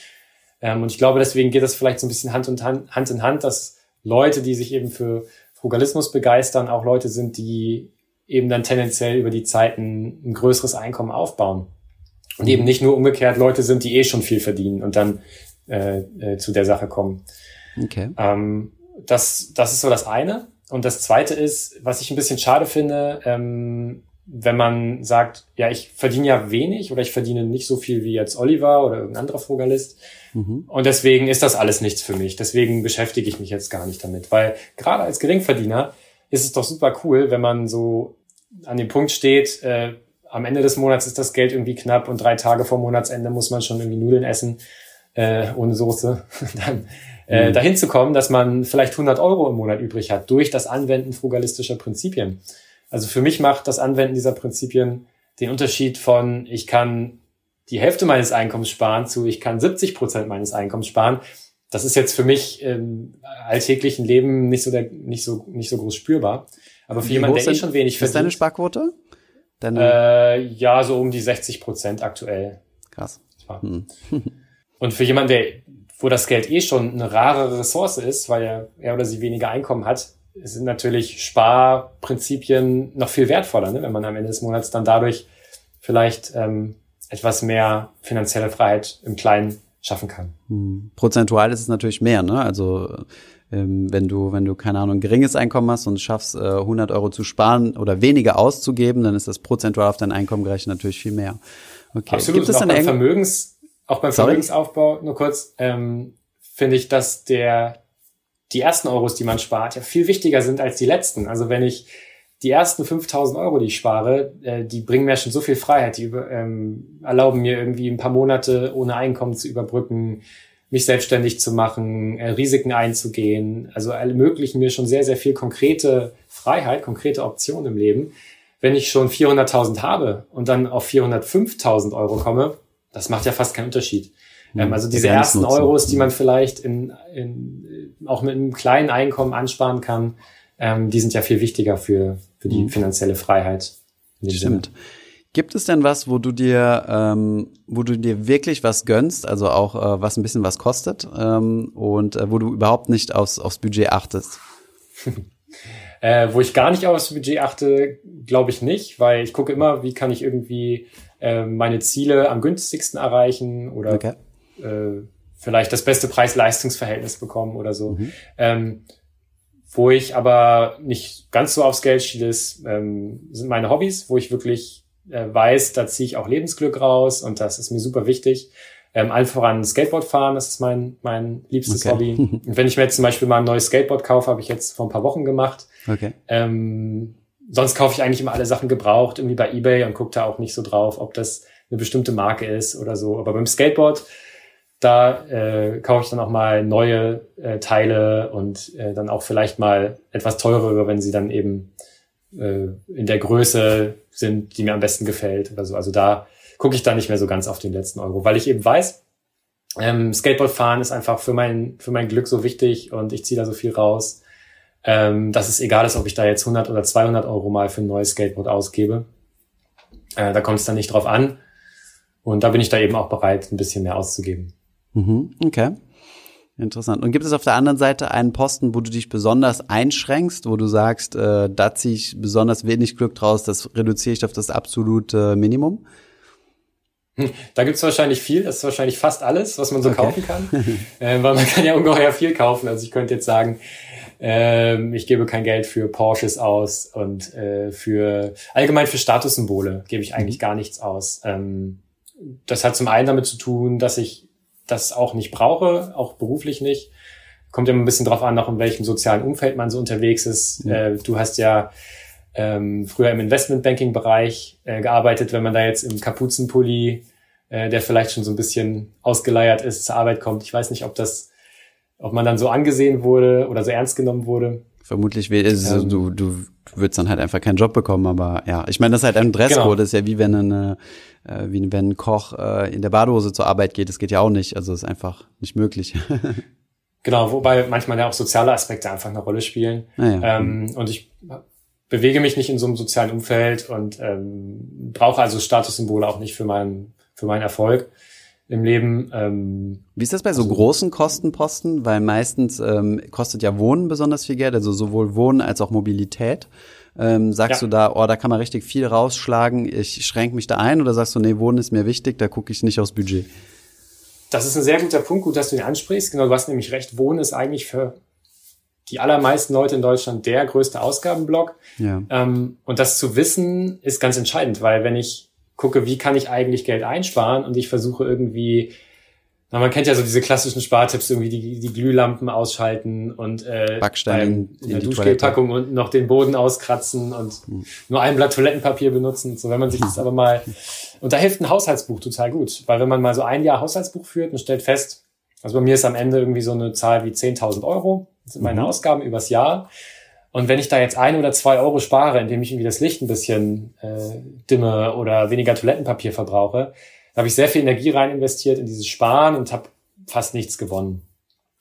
Ähm, und ich glaube, deswegen geht das vielleicht so ein bisschen Hand, und Hand, Hand in Hand, dass Leute, die sich eben für Frugalismus begeistern, auch Leute sind, die eben dann tendenziell über die Zeiten ein größeres Einkommen aufbauen. Und eben nicht nur umgekehrt Leute sind, die eh schon viel verdienen und dann äh, äh, zu der Sache kommen. Okay. Ähm, das, das ist so das eine. Und das zweite ist, was ich ein bisschen schade finde, ähm, wenn man sagt, ja, ich verdiene ja wenig oder ich verdiene nicht so viel wie jetzt Oliver oder irgendein anderer Frugalist. Mhm. Und deswegen ist das alles nichts für mich. Deswegen beschäftige ich mich jetzt gar nicht damit. Weil gerade als Geringverdiener ist es doch super cool, wenn man so an dem Punkt steht, äh, am Ende des Monats ist das Geld irgendwie knapp und drei Tage vor Monatsende muss man schon irgendwie Nudeln essen äh, ohne Soße. Dann äh, mhm. dahin zu kommen, dass man vielleicht 100 Euro im Monat übrig hat durch das Anwenden frugalistischer Prinzipien. Also für mich macht das Anwenden dieser Prinzipien den Unterschied von, ich kann die Hälfte meines Einkommens sparen zu, ich kann 70 Prozent meines Einkommens sparen. Das ist jetzt für mich im alltäglichen Leben nicht so, der, nicht so, nicht so groß spürbar. Aber für jemanden, der eh schon wenig verdient. ist deine Sparquote? Deine äh, ja, so um die 60 Prozent aktuell. Krass. Hm. Und für jemanden, der wo das Geld eh schon eine rare Ressource ist, weil er, er oder sie weniger Einkommen hat, sind natürlich Sparprinzipien noch viel wertvoller, ne? wenn man am Ende des Monats dann dadurch vielleicht ähm, etwas mehr finanzielle Freiheit im Kleinen schaffen kann. Hm. Prozentual ist es natürlich mehr, ne? Also ähm, wenn du, wenn du keine Ahnung, ein geringes Einkommen hast und schaffst, äh, 100 Euro zu sparen oder weniger auszugeben, dann ist das prozentual auf dein Einkommen gerechnet natürlich viel mehr. Okay. Absolut. Gibt es dann Vermögens auch beim Sorry? Vermögensaufbau, nur kurz, ähm, finde ich, dass der, die ersten Euros, die man spart, ja viel wichtiger sind als die letzten. Also wenn ich die ersten 5000 Euro, die ich spare, äh, die bringen mir schon so viel Freiheit, die über, ähm, erlauben mir irgendwie ein paar Monate ohne Einkommen zu überbrücken, mich selbstständig zu machen, äh, Risiken einzugehen. Also ermöglichen mir schon sehr, sehr viel konkrete Freiheit, konkrete Optionen im Leben. Wenn ich schon 400.000 habe und dann auf 405.000 Euro komme, das macht ja fast keinen Unterschied. Mhm. Ähm, also diese ersten Euros, die man vielleicht in, in, auch mit einem kleinen Einkommen ansparen kann, ähm, die sind ja viel wichtiger für, für die mhm. finanzielle Freiheit. Stimmt. Sinne. Gibt es denn was, wo du dir, ähm, wo du dir wirklich was gönnst, also auch äh, was ein bisschen was kostet ähm, und äh, wo du überhaupt nicht aufs, aufs Budget achtest? äh, wo ich gar nicht aufs Budget achte, glaube ich nicht, weil ich gucke immer, wie kann ich irgendwie äh, meine Ziele am günstigsten erreichen oder okay. äh, vielleicht das beste Preis-Leistungs-Verhältnis bekommen oder so. Mhm. Ähm, wo ich aber nicht ganz so aufs Geld schiele, ähm, sind meine Hobbys, wo ich wirklich äh, weiß, da ziehe ich auch Lebensglück raus und das ist mir super wichtig. Ähm, allen voran Skateboard fahren, das ist mein, mein liebstes okay. Hobby. Und wenn ich mir jetzt zum Beispiel mal ein neues Skateboard kaufe, habe ich jetzt vor ein paar Wochen gemacht. Okay. Ähm, sonst kaufe ich eigentlich immer alle Sachen gebraucht, irgendwie bei eBay und gucke da auch nicht so drauf, ob das eine bestimmte Marke ist oder so. Aber beim Skateboard, Da äh, kaufe ich dann auch mal neue äh, Teile und äh, dann auch vielleicht mal etwas teurere, wenn sie dann eben äh, in der Größe sind, die mir am besten gefällt oder so. Also da gucke ich da nicht mehr so ganz auf den letzten Euro, weil ich eben weiß, ähm, Skateboard fahren ist einfach für mein, für mein Glück so wichtig und ich ziehe da so viel raus, ähm, dass es egal ist, ob ich da jetzt 100 oder 200 Euro mal für ein neues Skateboard ausgebe. Äh, da kommt es dann nicht drauf an. Und da bin ich da eben auch bereit, ein bisschen mehr auszugeben. Mhm, okay. Interessant. Und gibt es auf der anderen Seite einen Posten, wo du dich besonders einschränkst, wo du sagst, äh, da ziehe ich besonders wenig Glück draus, das reduziere ich auf das absolute Minimum? Hm, da gibt's wahrscheinlich viel, das ist wahrscheinlich fast alles, was man so okay. kaufen kann. äh, weil man kann ja ungeheuer viel kaufen. Also ich könnte jetzt sagen, ähm, ich gebe kein Geld für Porsches aus und äh, für allgemein für Statussymbole gebe ich eigentlich mhm. gar nichts aus. Ähm, das hat zum einen damit zu tun, dass ich das auch nicht brauche, auch beruflich nicht. Kommt immer ein bisschen drauf an, auch in welchem sozialen Umfeld man so unterwegs ist. Ja. Äh, du hast ja ähm, früher im Investmentbanking-Bereich äh, gearbeitet, wenn man da jetzt im Kapuzenpulli, äh, der vielleicht schon so ein bisschen ausgeleiert ist, zur Arbeit kommt. Ich weiß nicht, ob das, ob man dann so angesehen wurde oder so ernst genommen wurde. Vermutlich also ähm, du, du würdest dann halt einfach keinen Job bekommen, aber ja, ich meine, das ist halt ein Dresscode, genau. das ist ja wie wenn eine, äh, wie wenn ein Koch äh, in der Badehose zur Arbeit geht, das geht ja auch nicht, also ist einfach nicht möglich. genau, wobei manchmal ja auch soziale Aspekte einfach eine Rolle spielen. Ah, ja. ähm, und ich bewege mich nicht in so einem sozialen Umfeld und ähm, brauche also Statussymbole auch nicht für meinen für meinen Erfolg im Leben. Ähm, Wie ist das bei so also, großen Kostenposten? Weil meistens ähm, kostet ja Wohnen besonders viel Geld, also sowohl Wohnen als auch Mobilität. Ähm, sagst ja. du da, oh, da kann man richtig viel rausschlagen, ich schränke mich da ein oder sagst du, nee, Wohnen ist mir wichtig, da gucke ich nicht aufs Budget? Das ist ein sehr guter Punkt, gut, dass du ihn ansprichst. Genau, du hast nämlich recht, Wohnen ist eigentlich für die allermeisten Leute in Deutschland der größte Ausgabenblock. Ja. Ähm, und das zu wissen ist ganz entscheidend, weil wenn ich gucke, wie kann ich eigentlich Geld einsparen und ich versuche irgendwie, na, man kennt ja so diese klassischen Spartipps, irgendwie die, die Glühlampen ausschalten und äh, Backstein in der Duschgelpackung und noch den Boden auskratzen und hm. nur ein Blatt Toilettenpapier benutzen. So, wenn man sich das aber mal und da hilft ein Haushaltsbuch total gut, weil wenn man mal so ein Jahr Haushaltsbuch führt und stellt fest, also bei mir ist am Ende irgendwie so eine Zahl wie 10.000 Euro, das sind meine mhm. Ausgaben übers Jahr. Und wenn ich da jetzt ein oder zwei Euro spare, indem ich irgendwie das Licht ein bisschen äh, dimme oder weniger Toilettenpapier verbrauche, da habe ich sehr viel Energie rein investiert in dieses Sparen und habe fast nichts gewonnen.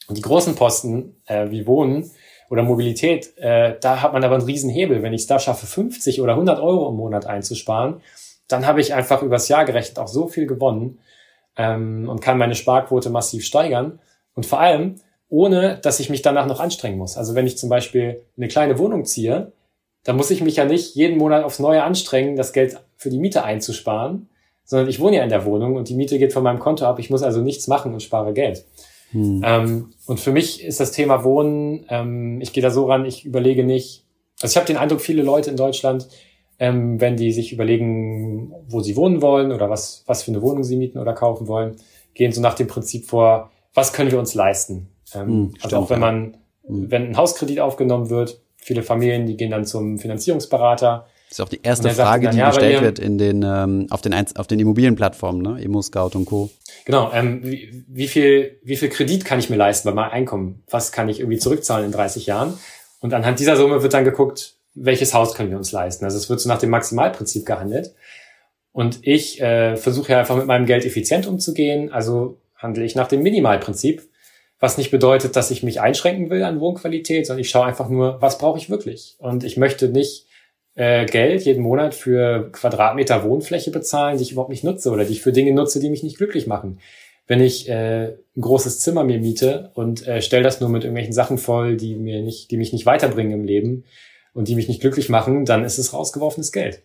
Und die großen Posten äh, wie Wohnen oder Mobilität, äh, da hat man aber einen riesen Hebel. Wenn ich es da schaffe, 50 oder 100 Euro im Monat einzusparen, dann habe ich einfach übers Jahr gerechnet auch so viel gewonnen ähm, und kann meine Sparquote massiv steigern. Und vor allem, ohne dass ich mich danach noch anstrengen muss. Also wenn ich zum Beispiel eine kleine Wohnung ziehe, dann muss ich mich ja nicht jeden Monat aufs Neue anstrengen, das Geld für die Miete einzusparen, sondern ich wohne ja in der Wohnung und die Miete geht von meinem Konto ab. Ich muss also nichts machen und spare Geld. Hm. Ähm, und für mich ist das Thema Wohnen, ähm, ich gehe da so ran, ich überlege nicht, also ich habe den Eindruck, viele Leute in Deutschland, ähm, wenn die sich überlegen, wo sie wohnen wollen oder was, was für eine Wohnung sie mieten oder kaufen wollen, gehen so nach dem Prinzip vor, was können wir uns leisten? Ähm, hm, also auch wenn man, hm. wenn ein Hauskredit aufgenommen wird, viele Familien, die gehen dann zum Finanzierungsberater. Das ist auch die erste Frage, dann, die ja, gestellt wird in den, ähm, auf den, auf den Immobilienplattformen, ne? Immo Scout und Co. Genau, ähm, wie, wie viel, wie viel Kredit kann ich mir leisten bei meinem Einkommen? Was kann ich irgendwie zurückzahlen in 30 Jahren? Und anhand dieser Summe wird dann geguckt, welches Haus können wir uns leisten? Also es wird so nach dem Maximalprinzip gehandelt. Und ich äh, versuche ja einfach mit meinem Geld effizient umzugehen. Also handle ich nach dem Minimalprinzip was nicht bedeutet, dass ich mich einschränken will an Wohnqualität, sondern ich schaue einfach nur, was brauche ich wirklich. Und ich möchte nicht äh, Geld jeden Monat für Quadratmeter Wohnfläche bezahlen, die ich überhaupt nicht nutze oder die ich für Dinge nutze, die mich nicht glücklich machen. Wenn ich äh, ein großes Zimmer mir miete und äh, stelle das nur mit irgendwelchen Sachen voll, die mir nicht, die mich nicht weiterbringen im Leben und die mich nicht glücklich machen, dann ist es rausgeworfenes Geld.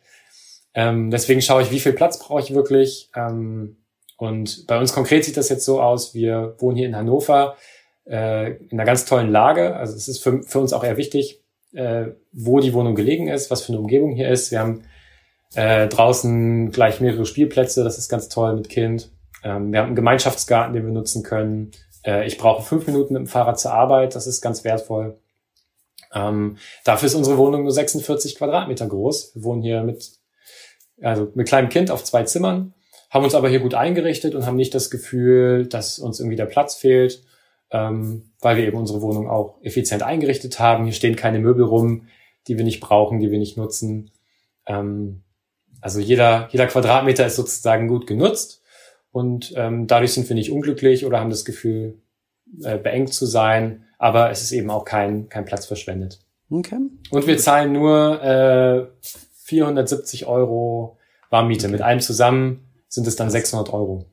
Ähm, deswegen schaue ich, wie viel Platz brauche ich wirklich. Ähm, und bei uns konkret sieht das jetzt so aus, wir wohnen hier in Hannover äh, in einer ganz tollen Lage. Also es ist für, für uns auch eher wichtig, äh, wo die Wohnung gelegen ist, was für eine Umgebung hier ist. Wir haben äh, draußen gleich mehrere Spielplätze, das ist ganz toll mit Kind. Ähm, wir haben einen Gemeinschaftsgarten, den wir nutzen können. Äh, ich brauche fünf Minuten mit dem Fahrrad zur Arbeit, das ist ganz wertvoll. Ähm, dafür ist unsere Wohnung nur 46 Quadratmeter groß. Wir wohnen hier mit, also mit kleinem Kind auf zwei Zimmern haben uns aber hier gut eingerichtet und haben nicht das Gefühl, dass uns irgendwie der Platz fehlt, ähm, weil wir eben unsere Wohnung auch effizient eingerichtet haben. Hier stehen keine Möbel rum, die wir nicht brauchen, die wir nicht nutzen. Ähm, also jeder, jeder Quadratmeter ist sozusagen gut genutzt und ähm, dadurch sind wir nicht unglücklich oder haben das Gefühl, äh, beengt zu sein, aber es ist eben auch kein, kein Platz verschwendet. Okay. Und wir zahlen nur äh, 470 Euro Warmmiete. Okay. Mit allem zusammen sind es dann 600 Euro.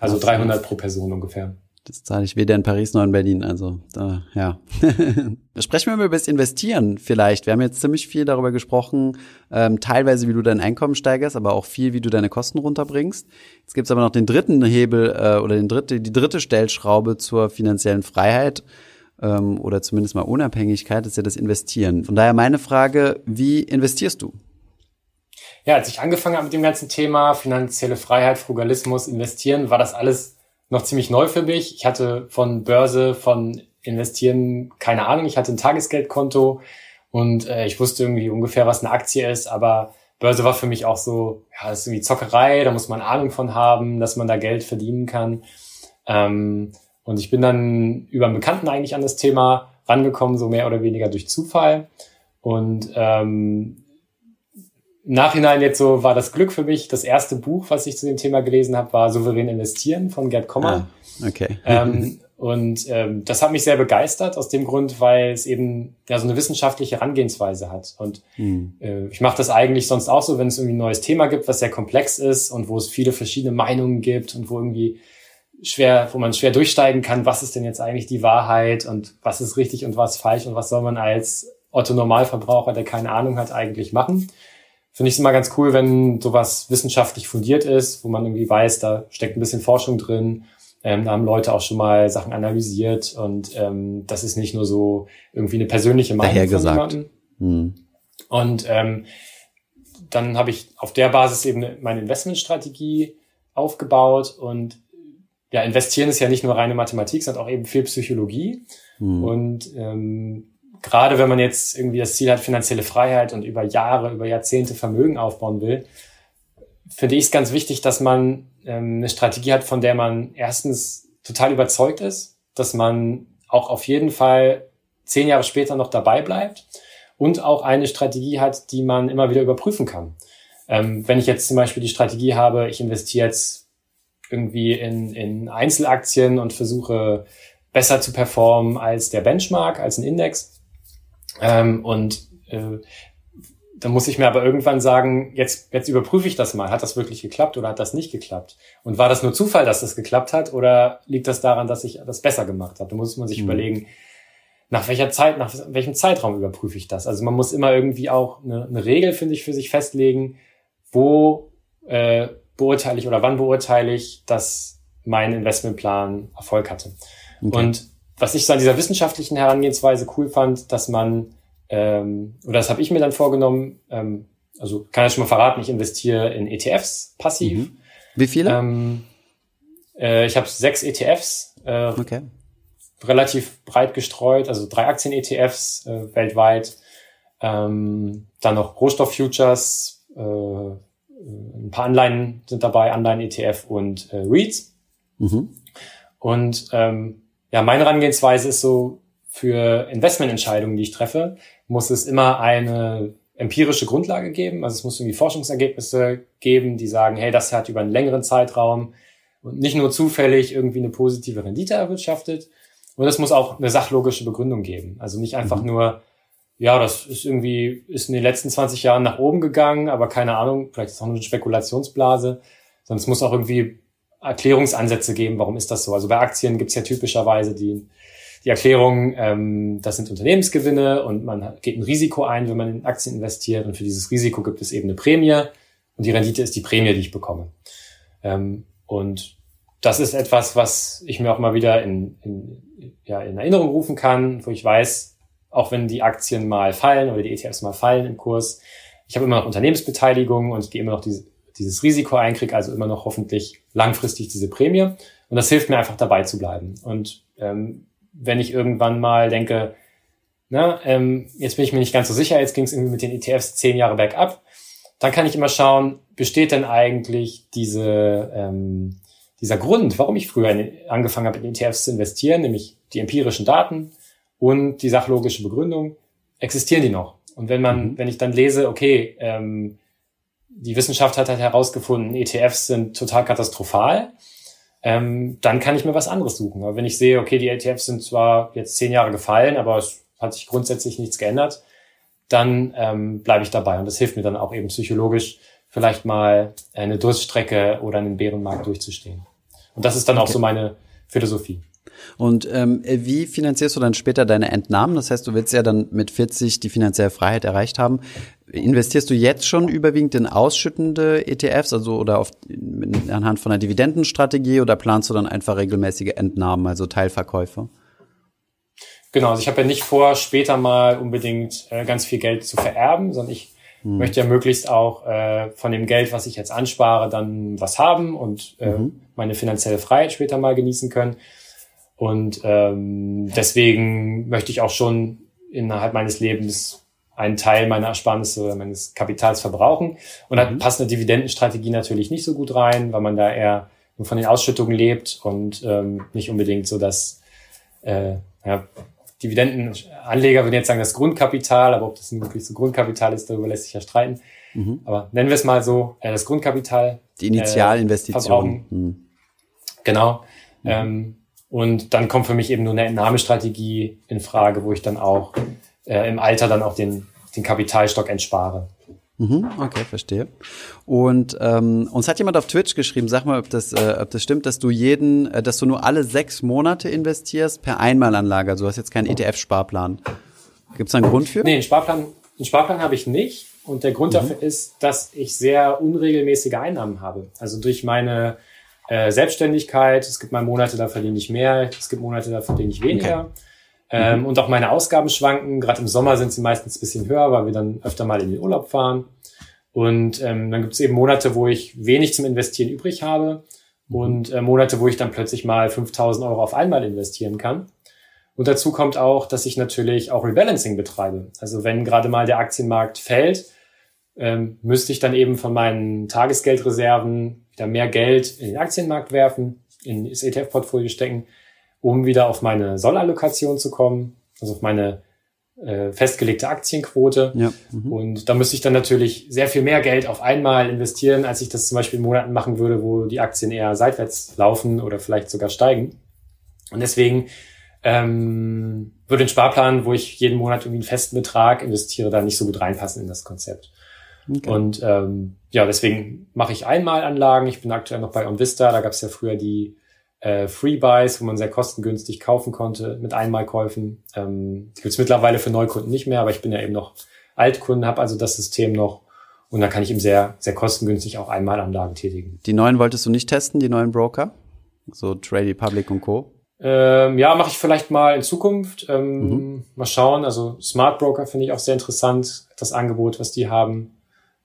Also 300 pro Person ungefähr. Das zahle ich weder in Paris noch in Berlin. Also da, ja. Sprechen wir mal über das Investieren vielleicht. Wir haben jetzt ziemlich viel darüber gesprochen, ähm, teilweise wie du dein Einkommen steigerst, aber auch viel, wie du deine Kosten runterbringst. Jetzt gibt's aber noch den dritten Hebel äh, oder den dritte, die dritte Stellschraube zur finanziellen Freiheit ähm, oder zumindest mal Unabhängigkeit, ist ja das Investieren. Von daher meine Frage, wie investierst du? Ja, als ich angefangen habe mit dem ganzen Thema finanzielle Freiheit, Frugalismus, Investieren, war das alles noch ziemlich neu für mich. Ich hatte von Börse, von Investieren keine Ahnung. Ich hatte ein Tagesgeldkonto und äh, ich wusste irgendwie ungefähr, was eine Aktie ist, aber Börse war für mich auch so, ja, das ist irgendwie Zockerei, da muss man Ahnung von haben, dass man da Geld verdienen kann. Ähm, und ich bin dann über einen Bekannten eigentlich an das Thema rangekommen, so mehr oder weniger durch Zufall. Und ähm, Nachhinein jetzt so war das Glück für mich. Das erste Buch, was ich zu dem Thema gelesen habe, war Souverän investieren von Gerd Kommer. Ah, okay. Ähm, und ähm, das hat mich sehr begeistert aus dem Grund, weil es eben ja so eine wissenschaftliche Herangehensweise hat. Und hm. äh, ich mache das eigentlich sonst auch so, wenn es irgendwie ein neues Thema gibt, was sehr komplex ist und wo es viele verschiedene Meinungen gibt und wo irgendwie schwer, wo man schwer durchsteigen kann, was ist denn jetzt eigentlich die Wahrheit und was ist richtig und was falsch und was soll man als Otto Normalverbraucher, der keine Ahnung hat, eigentlich machen finde ich es immer ganz cool, wenn sowas wissenschaftlich fundiert ist, wo man irgendwie weiß, da steckt ein bisschen Forschung drin. Ähm, da haben Leute auch schon mal Sachen analysiert und ähm, das ist nicht nur so irgendwie eine persönliche Meinung Daher von jemandem. Hm. Und ähm, dann habe ich auf der Basis eben meine Investmentstrategie aufgebaut und ja, investieren ist ja nicht nur reine Mathematik, sondern auch eben viel Psychologie. Hm. Und ähm, gerade wenn man jetzt irgendwie das Ziel hat, finanzielle Freiheit und über Jahre, über Jahrzehnte Vermögen aufbauen will, finde ich es ganz wichtig, dass man ähm, eine Strategie hat, von der man erstens total überzeugt ist, dass man auch auf jeden Fall zehn Jahre später noch dabei bleibt und auch eine Strategie hat, die man immer wieder überprüfen kann. Ähm, wenn ich jetzt zum Beispiel die Strategie habe, ich investiere jetzt irgendwie in, in Einzelaktien und versuche besser zu performen als der Benchmark, als ein Index, ähm, und äh, dann muss ich mir aber irgendwann sagen, jetzt, jetzt überprüfe ich das mal. Hat das wirklich geklappt oder hat das nicht geklappt? Und war das nur Zufall, dass das geklappt hat oder liegt das daran, dass ich das besser gemacht habe? Da muss man sich mhm. überlegen, nach welcher Zeit, nach welchem Zeitraum überprüfe ich das? Also man muss immer irgendwie auch eine, eine Regel, finde ich, für sich festlegen, wo äh, beurteile ich oder wann beurteile ich, dass mein Investmentplan Erfolg hatte. Okay. Und was ich so an dieser wissenschaftlichen Herangehensweise cool fand, dass man, ähm, oder das habe ich mir dann vorgenommen, ähm, also kann ich schon mal verraten, ich investiere in ETFs passiv. Mhm. Wie viele? Ähm, äh, ich habe sechs ETFs, äh, okay. relativ breit gestreut, also drei Aktien-ETFs äh, weltweit, ähm, dann noch Rohstoff-Futures, äh, ein paar Anleihen sind dabei, Anleihen-ETF und äh, REITs. Mhm. Und ähm, ja, meine Herangehensweise ist so, für Investmententscheidungen, die ich treffe, muss es immer eine empirische Grundlage geben. Also es muss irgendwie Forschungsergebnisse geben, die sagen, hey, das hat über einen längeren Zeitraum und nicht nur zufällig irgendwie eine positive Rendite erwirtschaftet. Und es muss auch eine sachlogische Begründung geben. Also nicht einfach mhm. nur, ja, das ist irgendwie, ist in den letzten 20 Jahren nach oben gegangen, aber keine Ahnung, vielleicht ist es auch nur eine Spekulationsblase, sondern es muss auch irgendwie Erklärungsansätze geben, warum ist das so. Also bei Aktien gibt es ja typischerweise die, die Erklärung, ähm, das sind Unternehmensgewinne und man geht ein Risiko ein, wenn man in Aktien investiert und für dieses Risiko gibt es eben eine Prämie und die Rendite ist die Prämie, die ich bekomme. Ähm, und das ist etwas, was ich mir auch mal wieder in, in, ja, in Erinnerung rufen kann, wo ich weiß, auch wenn die Aktien mal fallen oder die ETFs mal fallen im Kurs, ich habe immer noch Unternehmensbeteiligung und ich gehe immer noch diese dieses Risiko einkriege, also immer noch hoffentlich langfristig diese Prämie. Und das hilft mir einfach dabei zu bleiben. Und ähm, wenn ich irgendwann mal denke, na, ähm, jetzt bin ich mir nicht ganz so sicher, jetzt ging es irgendwie mit den ETFs zehn Jahre bergab, dann kann ich immer schauen, besteht denn eigentlich diese, ähm, dieser Grund, warum ich früher in, angefangen habe, in ETFs zu investieren, nämlich die empirischen Daten und die sachlogische Begründung, existieren die noch? Und wenn man, mhm. wenn ich dann lese, okay, ähm, die Wissenschaft hat halt herausgefunden, ETFs sind total katastrophal, ähm, dann kann ich mir was anderes suchen. Aber wenn ich sehe, okay, die ETFs sind zwar jetzt zehn Jahre gefallen, aber es hat sich grundsätzlich nichts geändert, dann ähm, bleibe ich dabei. Und das hilft mir dann auch eben psychologisch, vielleicht mal eine Durststrecke oder einen Bärenmarkt durchzustehen. Und das ist dann okay. auch so meine Philosophie. Und ähm, wie finanzierst du dann später deine Entnahmen? Das heißt, du willst ja dann mit 40 die finanzielle Freiheit erreicht haben. Investierst du jetzt schon überwiegend in ausschüttende ETFs, also oder auf, anhand von einer Dividendenstrategie oder planst du dann einfach regelmäßige Entnahmen, also Teilverkäufe? Genau, also ich habe ja nicht vor, später mal unbedingt äh, ganz viel Geld zu vererben, sondern ich hm. möchte ja möglichst auch äh, von dem Geld, was ich jetzt anspare, dann was haben und äh, mhm. meine finanzielle Freiheit später mal genießen können. Und ähm, deswegen möchte ich auch schon innerhalb meines Lebens einen Teil meiner Ersparnisse oder meines Kapitals verbrauchen. Und da mhm. passt eine Dividendenstrategie natürlich nicht so gut rein, weil man da eher nur von den Ausschüttungen lebt und ähm, nicht unbedingt so das äh, ja, Dividendenanleger würden jetzt sagen, das Grundkapital, aber ob das wirklich so Grundkapital ist, darüber lässt sich ja streiten. Mhm. Aber nennen wir es mal so, äh, das Grundkapital. Die Initialinvestition. Äh, mhm. Genau. Mhm. Ähm, und dann kommt für mich eben nur eine Entnahmestrategie in Frage, wo ich dann auch äh, im Alter dann auch den, den Kapitalstock entspare. Mhm, okay, verstehe. Und ähm, uns hat jemand auf Twitch geschrieben, sag mal, ob das, äh, ob das stimmt, dass du jeden, äh, dass du nur alle sechs Monate investierst per Einmalanlage. Also du hast jetzt keinen ETF-Sparplan. Gibt es einen Grund für? Nee, einen Sparplan, einen Sparplan habe ich nicht. Und der Grund mhm. dafür ist, dass ich sehr unregelmäßige Einnahmen habe. Also durch meine äh, Selbstständigkeit, es gibt mal Monate, da verdiene ich mehr, es gibt Monate, da verdiene ich weniger. Okay. Ähm, mhm. Und auch meine Ausgaben schwanken. Gerade im Sommer sind sie meistens ein bisschen höher, weil wir dann öfter mal in den Urlaub fahren. Und ähm, dann gibt es eben Monate, wo ich wenig zum Investieren übrig habe mhm. und äh, Monate, wo ich dann plötzlich mal 5000 Euro auf einmal investieren kann. Und dazu kommt auch, dass ich natürlich auch Rebalancing betreibe. Also wenn gerade mal der Aktienmarkt fällt, ähm, müsste ich dann eben von meinen Tagesgeldreserven wieder mehr Geld in den Aktienmarkt werfen, in das ETF-Portfolio stecken um wieder auf meine Sollallokation zu kommen, also auf meine äh, festgelegte Aktienquote. Ja. Mhm. Und da müsste ich dann natürlich sehr viel mehr Geld auf einmal investieren, als ich das zum Beispiel in Monaten machen würde, wo die Aktien eher seitwärts laufen oder vielleicht sogar steigen. Und deswegen ähm, würde ein Sparplan, wo ich jeden Monat irgendwie einen festen Betrag investiere, da nicht so gut reinpassen in das Konzept. Okay. Und ähm, ja, deswegen mache ich Einmalanlagen. Ich bin aktuell noch bei OnVista, da gab es ja früher die äh, Free Buys, wo man sehr kostengünstig kaufen konnte mit Einmalkäufen. Ähm, die gibt mittlerweile für Neukunden nicht mehr, aber ich bin ja eben noch Altkunden, habe also das System noch und da kann ich eben sehr, sehr kostengünstig auch Einmalanlagen tätigen. Die neuen wolltest du nicht testen, die neuen Broker? So Trade Republic und Co. Ähm, ja, mache ich vielleicht mal in Zukunft. Ähm, mhm. Mal schauen. Also Smart Broker finde ich auch sehr interessant, das Angebot, was die haben.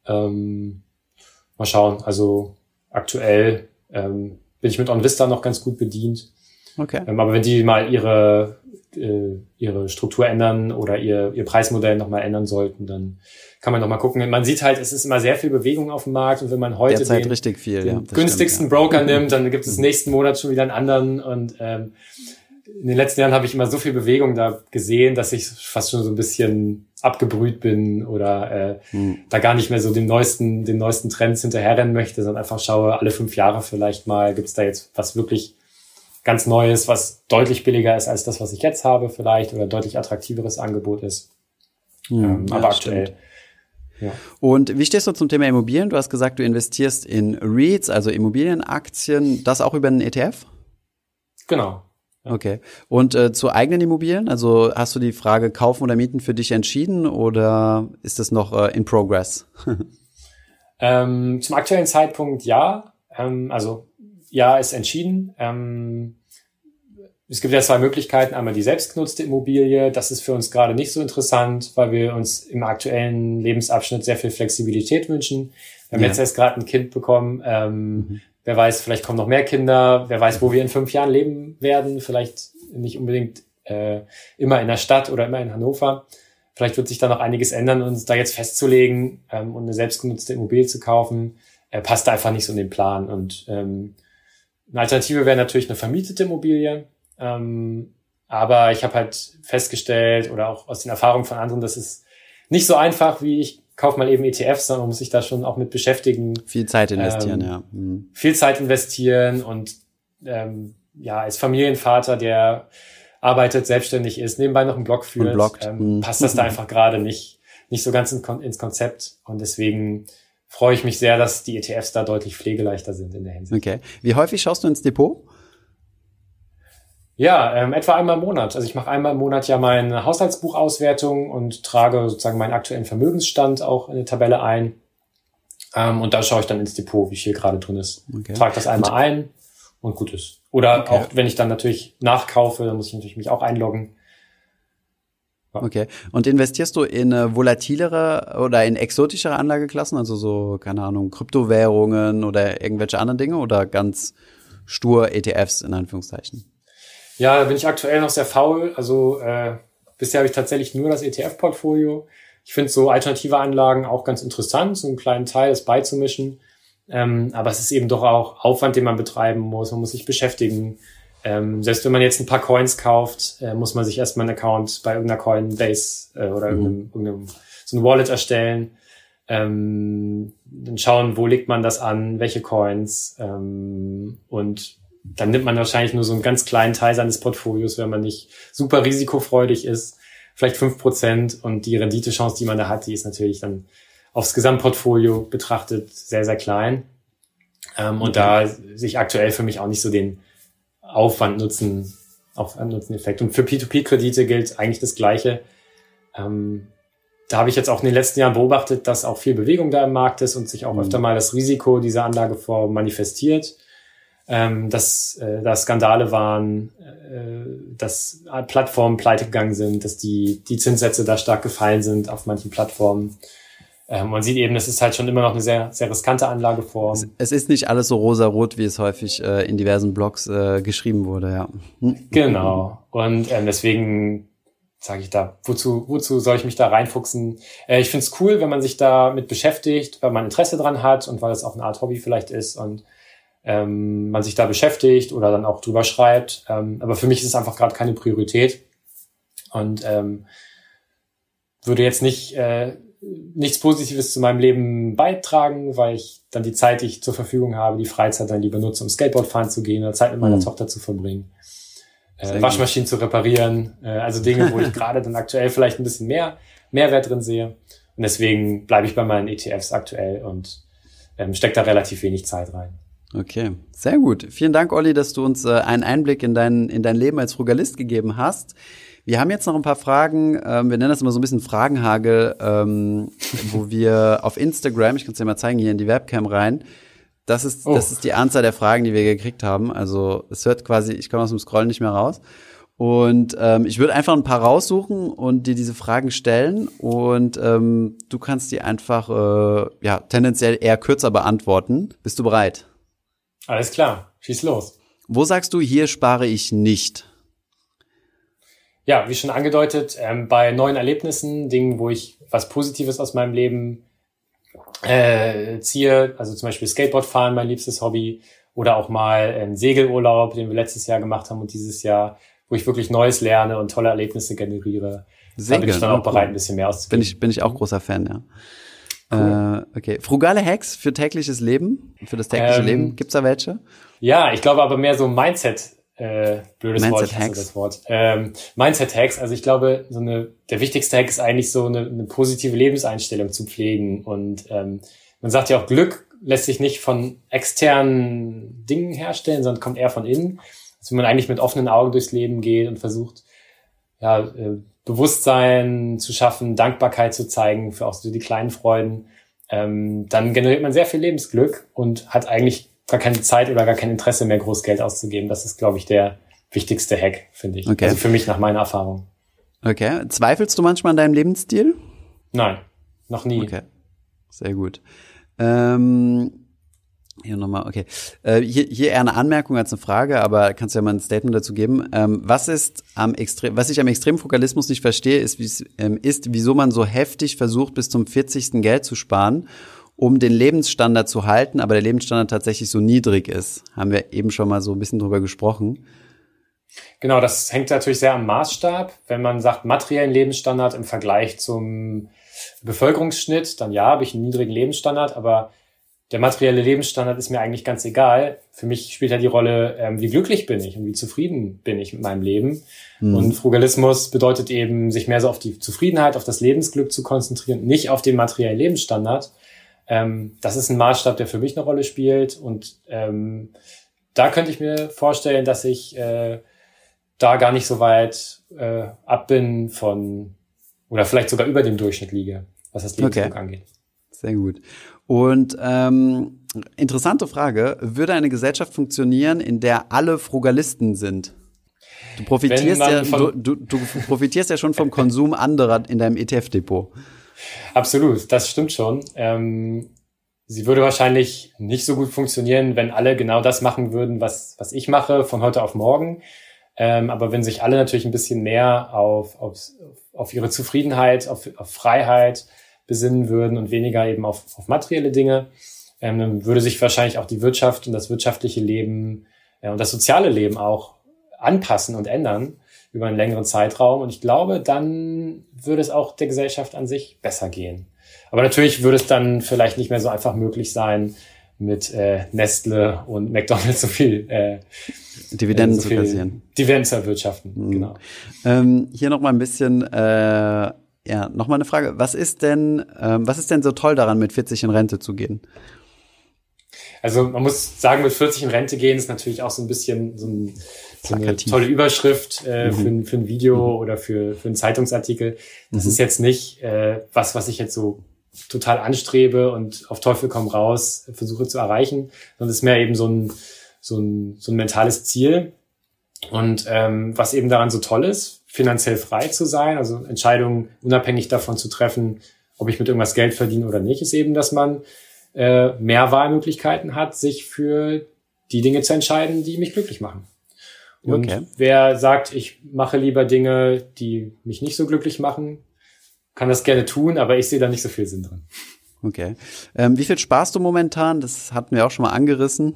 Ähm, mal schauen. Also aktuell ähm, bin ich mit OnVista noch ganz gut bedient. Okay. Ähm, aber wenn die mal ihre, äh, ihre Struktur ändern oder ihr, ihr Preismodell nochmal ändern sollten, dann kann man nochmal gucken. Man sieht halt, es ist immer sehr viel Bewegung auf dem Markt und wenn man heute den, richtig viel, den ja, günstigsten stimmt, ja. Broker nimmt, dann gibt es nächsten Monat schon wieder einen anderen und ähm, in den letzten Jahren habe ich immer so viel Bewegung da gesehen, dass ich fast schon so ein bisschen abgebrüht bin oder äh, hm. da gar nicht mehr so den neuesten, den neuesten Trends hinterherrennen möchte, sondern einfach schaue, alle fünf Jahre vielleicht mal, gibt es da jetzt was wirklich ganz Neues, was deutlich billiger ist als das, was ich jetzt habe vielleicht oder deutlich attraktiveres Angebot ist. Hm, ähm, ja, aber aktuell. Ja. Und wie stehst du zum Thema Immobilien? Du hast gesagt, du investierst in REITs, also Immobilienaktien, das auch über einen ETF? Genau. Okay. Und äh, zu eigenen Immobilien? Also hast du die Frage kaufen oder mieten für dich entschieden oder ist das noch äh, in progress? ähm, zum aktuellen Zeitpunkt ja. Ähm, also ja, ist entschieden. Ähm, es gibt ja zwei Möglichkeiten. Einmal die selbstgenutzte Immobilie. Das ist für uns gerade nicht so interessant, weil wir uns im aktuellen Lebensabschnitt sehr viel Flexibilität wünschen. Wir haben ja. jetzt erst gerade ein Kind bekommen. Ähm, mhm. Wer weiß, vielleicht kommen noch mehr Kinder. Wer weiß, wo wir in fünf Jahren leben werden. Vielleicht nicht unbedingt äh, immer in der Stadt oder immer in Hannover. Vielleicht wird sich da noch einiges ändern und uns da jetzt festzulegen ähm, und eine selbstgenutzte Immobilie zu kaufen, äh, passt einfach nicht so in den Plan. Und ähm, eine Alternative wäre natürlich eine vermietete Immobilie. Ähm, aber ich habe halt festgestellt oder auch aus den Erfahrungen von anderen, dass es nicht so einfach, wie ich kaufe mal eben ETFs, sondern man muss sich da schon auch mit beschäftigen. Viel Zeit investieren, ähm, ja. Mhm. Viel Zeit investieren und ähm, ja, als Familienvater, der arbeitet, selbstständig ist, nebenbei noch einen Blog führt, ähm, Mhm. passt das da einfach gerade nicht, nicht so ganz in, ins Konzept. Und deswegen freue ich mich sehr, dass die ETFs da deutlich pflegeleichter sind in der Hinsicht. Okay. Wie häufig schaust du ins Depot? Ja, ähm, etwa einmal im Monat. Also ich mache einmal im Monat ja meine Haushaltsbuchauswertung und trage sozusagen meinen aktuellen Vermögensstand auch in eine Tabelle ein. Ähm, und da schaue ich dann ins Depot, wie viel gerade drin ist. Okay. Trage das einmal ein und gut ist. Oder Okay. auch wenn ich dann natürlich nachkaufe, dann muss ich natürlich mich auch einloggen. Okay. Und investierst du in äh, volatilere oder in exotischere Anlageklassen, also so, keine Ahnung, Kryptowährungen oder irgendwelche anderen Dinge oder ganz stur ETFs in Anführungszeichen? Ja, da bin ich aktuell noch sehr faul. Also äh, bisher habe ich tatsächlich nur das ETF-Portfolio. Ich finde so alternative Anlagen auch ganz interessant, so einen kleinen Teil das beizumischen. Ähm, aber es ist eben doch auch Aufwand, den man betreiben muss. Man muss sich beschäftigen. Ähm, selbst wenn man jetzt ein paar Coins kauft, äh, muss man sich erstmal einen Account bei irgendeiner Coinbase äh, oder Mhm. irgendeinem, irgendeinem so ein Wallet erstellen. Ähm, dann schauen, wo legt man das an, welche Coins ähm, und dann nimmt man wahrscheinlich nur so einen ganz kleinen Teil seines Portfolios, wenn man nicht super risikofreudig ist, vielleicht fünf Prozent und die Renditechance, die man da hat, die ist natürlich dann aufs Gesamtportfolio betrachtet sehr, sehr klein. Ähm, und da sehe ich aktuell für mich auch nicht so den Aufwand nutzen, Aufwand nutzen Effekt. Und für P2P-Kredite gilt eigentlich das Gleiche. Ähm, da habe ich jetzt auch in den letzten Jahren beobachtet, dass auch viel Bewegung da im Markt ist und sich auch Mhm. öfter mal das Risiko dieser Anlageform manifestiert ähm, dass äh, da Skandale waren, äh, dass Plattformen pleite gegangen sind, dass die, die Zinssätze da stark gefallen sind auf manchen Plattformen. Ähm, man sieht eben, das ist halt schon immer noch eine sehr, sehr riskante Anlageform. Es, es ist nicht alles so rosa-rot, wie es häufig äh, in diversen Blogs äh, geschrieben wurde, ja. Hm. Genau. Und ähm, deswegen sage ich da, wozu, wozu soll ich mich da reinfuchsen? Äh, ich finde es cool, wenn man sich da mit beschäftigt, weil man Interesse dran hat und weil es auch eine Art Hobby vielleicht ist und ähm, man sich da beschäftigt oder dann auch drüber schreibt. Ähm, aber für mich ist es einfach gerade keine Priorität und ähm, würde jetzt nicht äh, nichts Positives zu meinem Leben beitragen, weil ich dann die Zeit, die ich zur Verfügung habe, die Freizeit dann lieber nutze, um Skateboard fahren zu gehen oder Zeit mit meiner Mhm. Tochter zu verbringen, äh, Waschmaschinen zu reparieren, äh, also Dinge, wo ich gerade dann aktuell vielleicht ein bisschen mehr Mehrwert drin sehe. Und deswegen bleibe ich bei meinen ETFs aktuell und ähm, stecke da relativ wenig Zeit rein. Okay, sehr gut. Vielen Dank, Olli, dass du uns äh, einen Einblick in dein, in dein Leben als Frugalist gegeben hast. Wir haben jetzt noch ein paar Fragen, ähm, wir nennen das immer so ein bisschen Fragenhagel, ähm, wo wir auf Instagram, ich kann es dir mal zeigen, hier in die Webcam rein, das ist, Oh. das ist die Anzahl der Fragen, die wir gekriegt haben. Also es hört quasi, ich komme aus dem Scrollen nicht mehr raus. Und ähm, ich würde einfach ein paar raussuchen und dir diese Fragen stellen und ähm, du kannst die einfach äh, ja tendenziell eher kürzer beantworten. Bist du bereit? Alles klar, schieß los. Wo sagst du, hier spare ich nicht? Ja, wie schon angedeutet, ähm, bei neuen Erlebnissen, Dingen, wo ich was Positives aus meinem Leben äh, ziehe, also zum Beispiel Skateboard fahren, mein liebstes Hobby, oder auch mal einen Segelurlaub, den wir letztes Jahr gemacht haben und dieses Jahr, wo ich wirklich Neues lerne und tolle Erlebnisse generiere. da bin ich dann oh, auch bereit, ein bisschen mehr Bin auszugeben. ich, bin ich auch großer Fan, ja. Äh, okay. Frugale Hacks für tägliches Leben, für das tägliche Ähm, Leben. Gibt's da welche? Ja, ich glaube aber mehr so Mindset, äh, blödes Mindset Wort, ich hasse Hacks. das Wort. Ähm, Mindset Hacks, also ich glaube, so eine, der wichtigste Hack ist eigentlich so eine, eine positive Lebenseinstellung zu pflegen. Und ähm, man sagt ja auch, Glück lässt sich nicht von externen Dingen herstellen, sondern kommt eher von innen. Also wenn man eigentlich mit offenen Augen durchs Leben geht und versucht, ja, äh, Bewusstsein zu schaffen, Dankbarkeit zu zeigen für auch so die kleinen Freuden, ähm, dann generiert man sehr viel Lebensglück und hat eigentlich gar keine Zeit oder gar kein Interesse mehr, groß Geld auszugeben. Das ist, glaube ich, der wichtigste Hack, finde ich. Okay. Also für mich nach meiner Erfahrung. Okay. Zweifelst du manchmal an deinem Lebensstil? Nein, noch nie. Okay. Sehr gut. Ähm, Hier nochmal, okay. Äh, hier, hier eher eine Anmerkung als eine Frage, aber kannst du ja mal ein Statement dazu geben. Ähm, was ist am extrem, was ich am Extremfokalismus nicht verstehe, ist, ähm, ist, wieso man so heftig versucht, bis zum 40. Geld zu sparen, um den Lebensstandard zu halten, aber der Lebensstandard tatsächlich so niedrig ist. Haben wir eben schon mal so ein bisschen drüber gesprochen. Genau, das hängt natürlich sehr am Maßstab. Wenn man sagt, materiellen Lebensstandard im Vergleich zum Bevölkerungsschnitt, dann ja, habe ich einen niedrigen Lebensstandard, aber der materielle Lebensstandard ist mir eigentlich ganz egal. Für mich spielt ja die Rolle, ähm, wie glücklich bin ich und wie zufrieden bin ich mit meinem Leben. Mhm. Und Frugalismus bedeutet eben, sich mehr so auf die Zufriedenheit, auf das Lebensglück zu konzentrieren, nicht auf den materiellen Lebensstandard. Ähm, das ist ein Maßstab, der für mich eine Rolle spielt. Und ähm, da könnte ich mir vorstellen, dass ich äh, da gar nicht so weit äh, ab bin von oder vielleicht sogar über dem Durchschnitt liege, was das Lebensglück okay. angeht. Sehr gut. Und ähm, interessante Frage, würde eine Gesellschaft funktionieren, in der alle Frugalisten sind? Du profitierst ja, du, du, du profitierst ja schon vom Konsum anderer in deinem ETF-Depot. Absolut, das stimmt schon. Ähm, sie würde wahrscheinlich nicht so gut funktionieren, wenn alle genau das machen würden, was, was ich mache, von heute auf morgen. Ähm, aber wenn sich alle natürlich ein bisschen mehr auf, auf, auf ihre Zufriedenheit, auf, auf Freiheit, besinnen würden und weniger eben auf, auf materielle Dinge, ähm, dann würde sich wahrscheinlich auch die Wirtschaft und das wirtschaftliche Leben äh, und das soziale Leben auch anpassen und ändern über einen längeren Zeitraum. Und ich glaube, dann würde es auch der Gesellschaft an sich besser gehen. Aber natürlich würde es dann vielleicht nicht mehr so einfach möglich sein, mit äh, Nestle und McDonalds so viel äh, Dividenden so zu kassieren. Dividenden zu erwirtschaften, mhm. genau. Ähm, hier noch mal ein bisschen äh, ja, nochmal eine Frage. Was ist denn, ähm, was ist denn so toll daran, mit 40 in Rente zu gehen? Also man muss sagen, mit 40 in Rente gehen ist natürlich auch so ein bisschen so, ein, so eine tolle Überschrift äh, mhm. für, für ein Video mhm. oder für, für einen Zeitungsartikel. Das mhm. ist jetzt nicht äh, was, was ich jetzt so total anstrebe und auf Teufel komm raus versuche zu erreichen, sondern es ist mehr eben so ein, so ein, so ein mentales Ziel. Und ähm, was eben daran so toll ist, finanziell frei zu sein, also Entscheidungen unabhängig davon zu treffen, ob ich mit irgendwas Geld verdiene oder nicht, ist eben, dass man äh, mehr Wahlmöglichkeiten hat, sich für die Dinge zu entscheiden, die mich glücklich machen. Und okay. wer sagt, ich mache lieber Dinge, die mich nicht so glücklich machen, kann das gerne tun, aber ich sehe da nicht so viel Sinn drin. Okay. Ähm, wie viel sparst du momentan? Das hatten wir auch schon mal angerissen.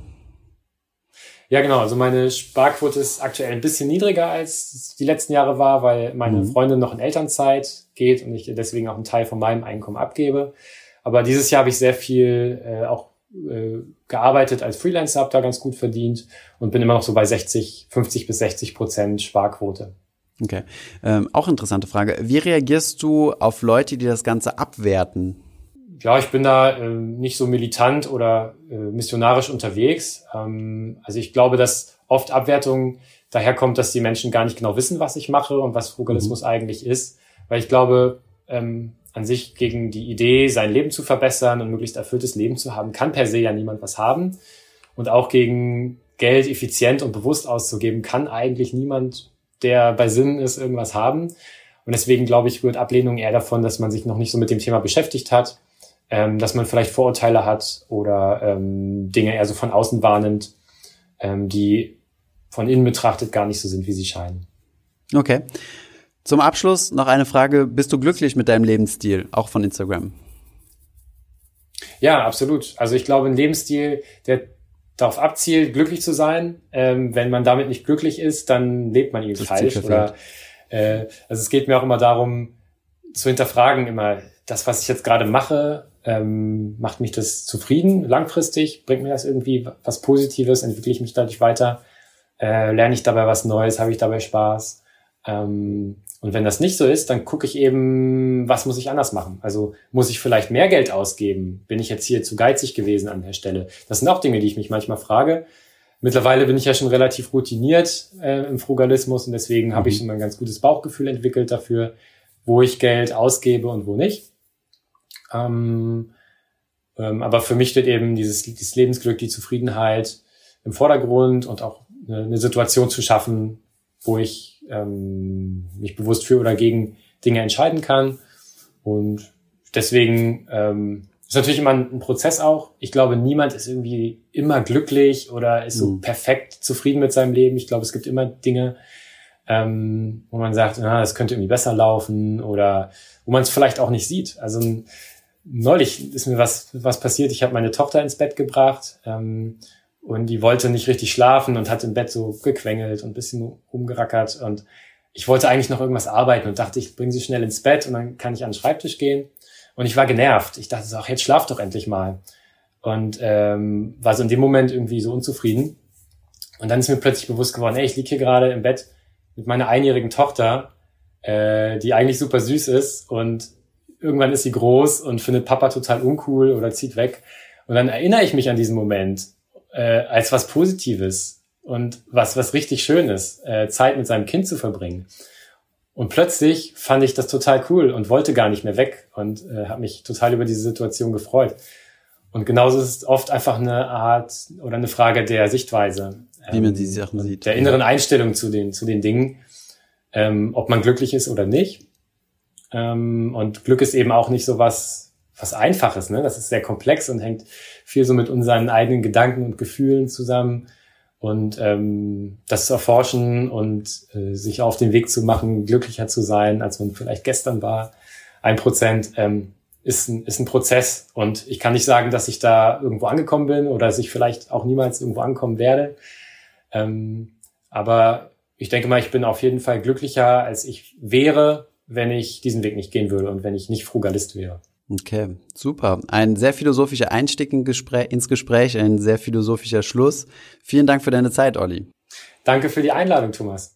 Ja, genau. Also meine Sparquote ist aktuell ein bisschen niedriger als die letzten Jahre war, weil meine mhm. Freundin noch in Elternzeit geht und ich deswegen auch einen Teil von meinem Einkommen abgebe. Aber dieses Jahr habe ich sehr viel äh, auch äh, gearbeitet als Freelancer, habe da ganz gut verdient und bin immer noch so bei 60, 50 bis 60 Prozent Sparquote. Okay. Ähm, auch interessante Frage. Wie reagierst du auf Leute, die das Ganze abwerten? Ja, ich bin da äh, nicht so militant oder äh, missionarisch unterwegs. Ähm, also ich glaube, dass oft Abwertung daherkommt, dass die Menschen gar nicht genau wissen, was ich mache und was Frugalismus mhm. eigentlich ist. Weil ich glaube, ähm, an sich gegen die Idee, sein Leben zu verbessern und möglichst erfülltes Leben zu haben, kann per se ja niemand was haben. Und auch gegen Geld effizient und bewusst auszugeben, kann eigentlich niemand, der bei Sinn ist, irgendwas haben. Und deswegen glaube ich, rührt Ablehnung eher davon, dass man sich noch nicht so mit dem Thema beschäftigt hat ähm, dass man vielleicht Vorurteile hat oder ähm, Dinge eher so von außen wahrnimmt, ähm, die von innen betrachtet gar nicht so sind, wie sie scheinen. Okay. Zum Abschluss noch eine Frage. Bist du glücklich mit deinem Lebensstil, auch von Instagram? Ja, absolut. Also ich glaube, ein Lebensstil, der darauf abzielt, glücklich zu sein. Ähm, wenn man damit nicht glücklich ist, dann lebt man irgendwie falsch. Oder äh, also es geht mir auch immer darum, zu hinterfragen, immer das, was ich jetzt gerade mache, ähm, macht mich das zufrieden, langfristig, bringt mir das irgendwie was Positives, entwickle ich mich dadurch weiter, äh, lerne ich dabei was Neues, habe ich dabei Spaß. Ähm, und wenn das nicht so ist, dann gucke ich eben, was muss ich anders machen? Also muss ich vielleicht mehr Geld ausgeben? Bin ich jetzt hier zu geizig gewesen an der Stelle? Das sind auch Dinge, die ich mich manchmal frage. Mittlerweile bin ich ja schon relativ routiniert äh, im Frugalismus und deswegen mhm. habe ich mhm. schon mal ein ganz gutes Bauchgefühl entwickelt dafür, wo ich Geld ausgebe und wo nicht. Ähm, ähm, aber für mich steht eben dieses, dieses Lebensglück, die Zufriedenheit im Vordergrund und auch eine, eine Situation zu schaffen, wo ich ähm, mich bewusst für oder gegen Dinge entscheiden kann. Und deswegen ähm, ist natürlich immer ein Prozess auch. Ich glaube, niemand ist irgendwie immer glücklich oder ist so mhm. perfekt zufrieden mit seinem Leben. Ich glaube, es gibt immer Dinge, ähm, wo man sagt, na, das könnte irgendwie besser laufen oder wo man es vielleicht auch nicht sieht. Also neulich ist mir was, was passiert. Ich habe meine Tochter ins Bett gebracht ähm, und die wollte nicht richtig schlafen und hat im Bett so gequengelt und bisschen rumgerackert. Und ich wollte eigentlich noch irgendwas arbeiten und dachte, ich bringe sie schnell ins Bett und dann kann ich an den Schreibtisch gehen. Und ich war genervt. Ich dachte so, ach, jetzt schlaf doch endlich mal. Und ähm, war so in dem Moment irgendwie so unzufrieden. Und dann ist mir plötzlich bewusst geworden, ey, ich liege hier gerade im Bett mit meiner einjährigen Tochter, äh, die eigentlich super süß ist und irgendwann ist sie groß und findet Papa total uncool oder zieht weg. Und dann erinnere ich mich an diesen Moment äh, als was Positives und was, was richtig Schönes, äh, Zeit mit seinem Kind zu verbringen. Und plötzlich fand ich das total cool und wollte gar nicht mehr weg und äh, habe mich total über diese Situation gefreut. Und genauso ist es oft einfach eine Art oder eine Frage der Sichtweise. Wie man die Sachen sieht. Der inneren Einstellung zu den, zu den Dingen, ähm, ob man glücklich ist oder nicht. Ähm, und Glück ist eben auch nicht so was, was Einfaches, ne? Das ist sehr komplex und hängt viel so mit unseren eigenen Gedanken und Gefühlen zusammen. Und ähm, das zu erforschen und äh, sich auf den Weg zu machen, glücklicher zu sein, als man vielleicht gestern war, ein Prozent, ähm, ist, ein, ist ein Prozess. Und ich kann nicht sagen, dass ich da irgendwo angekommen bin oder dass ich vielleicht auch niemals irgendwo ankommen werde. Ähm, aber ich denke mal, ich bin auf jeden Fall glücklicher, als ich wäre, wenn ich diesen Weg nicht gehen würde und wenn ich nicht Frugalist wäre. Okay, super. Ein sehr philosophischer Einstieg in Gespräch, ins Gespräch, ein sehr philosophischer Schluss. Vielen Dank für deine Zeit, Olli. Danke für die Einladung, Thomas.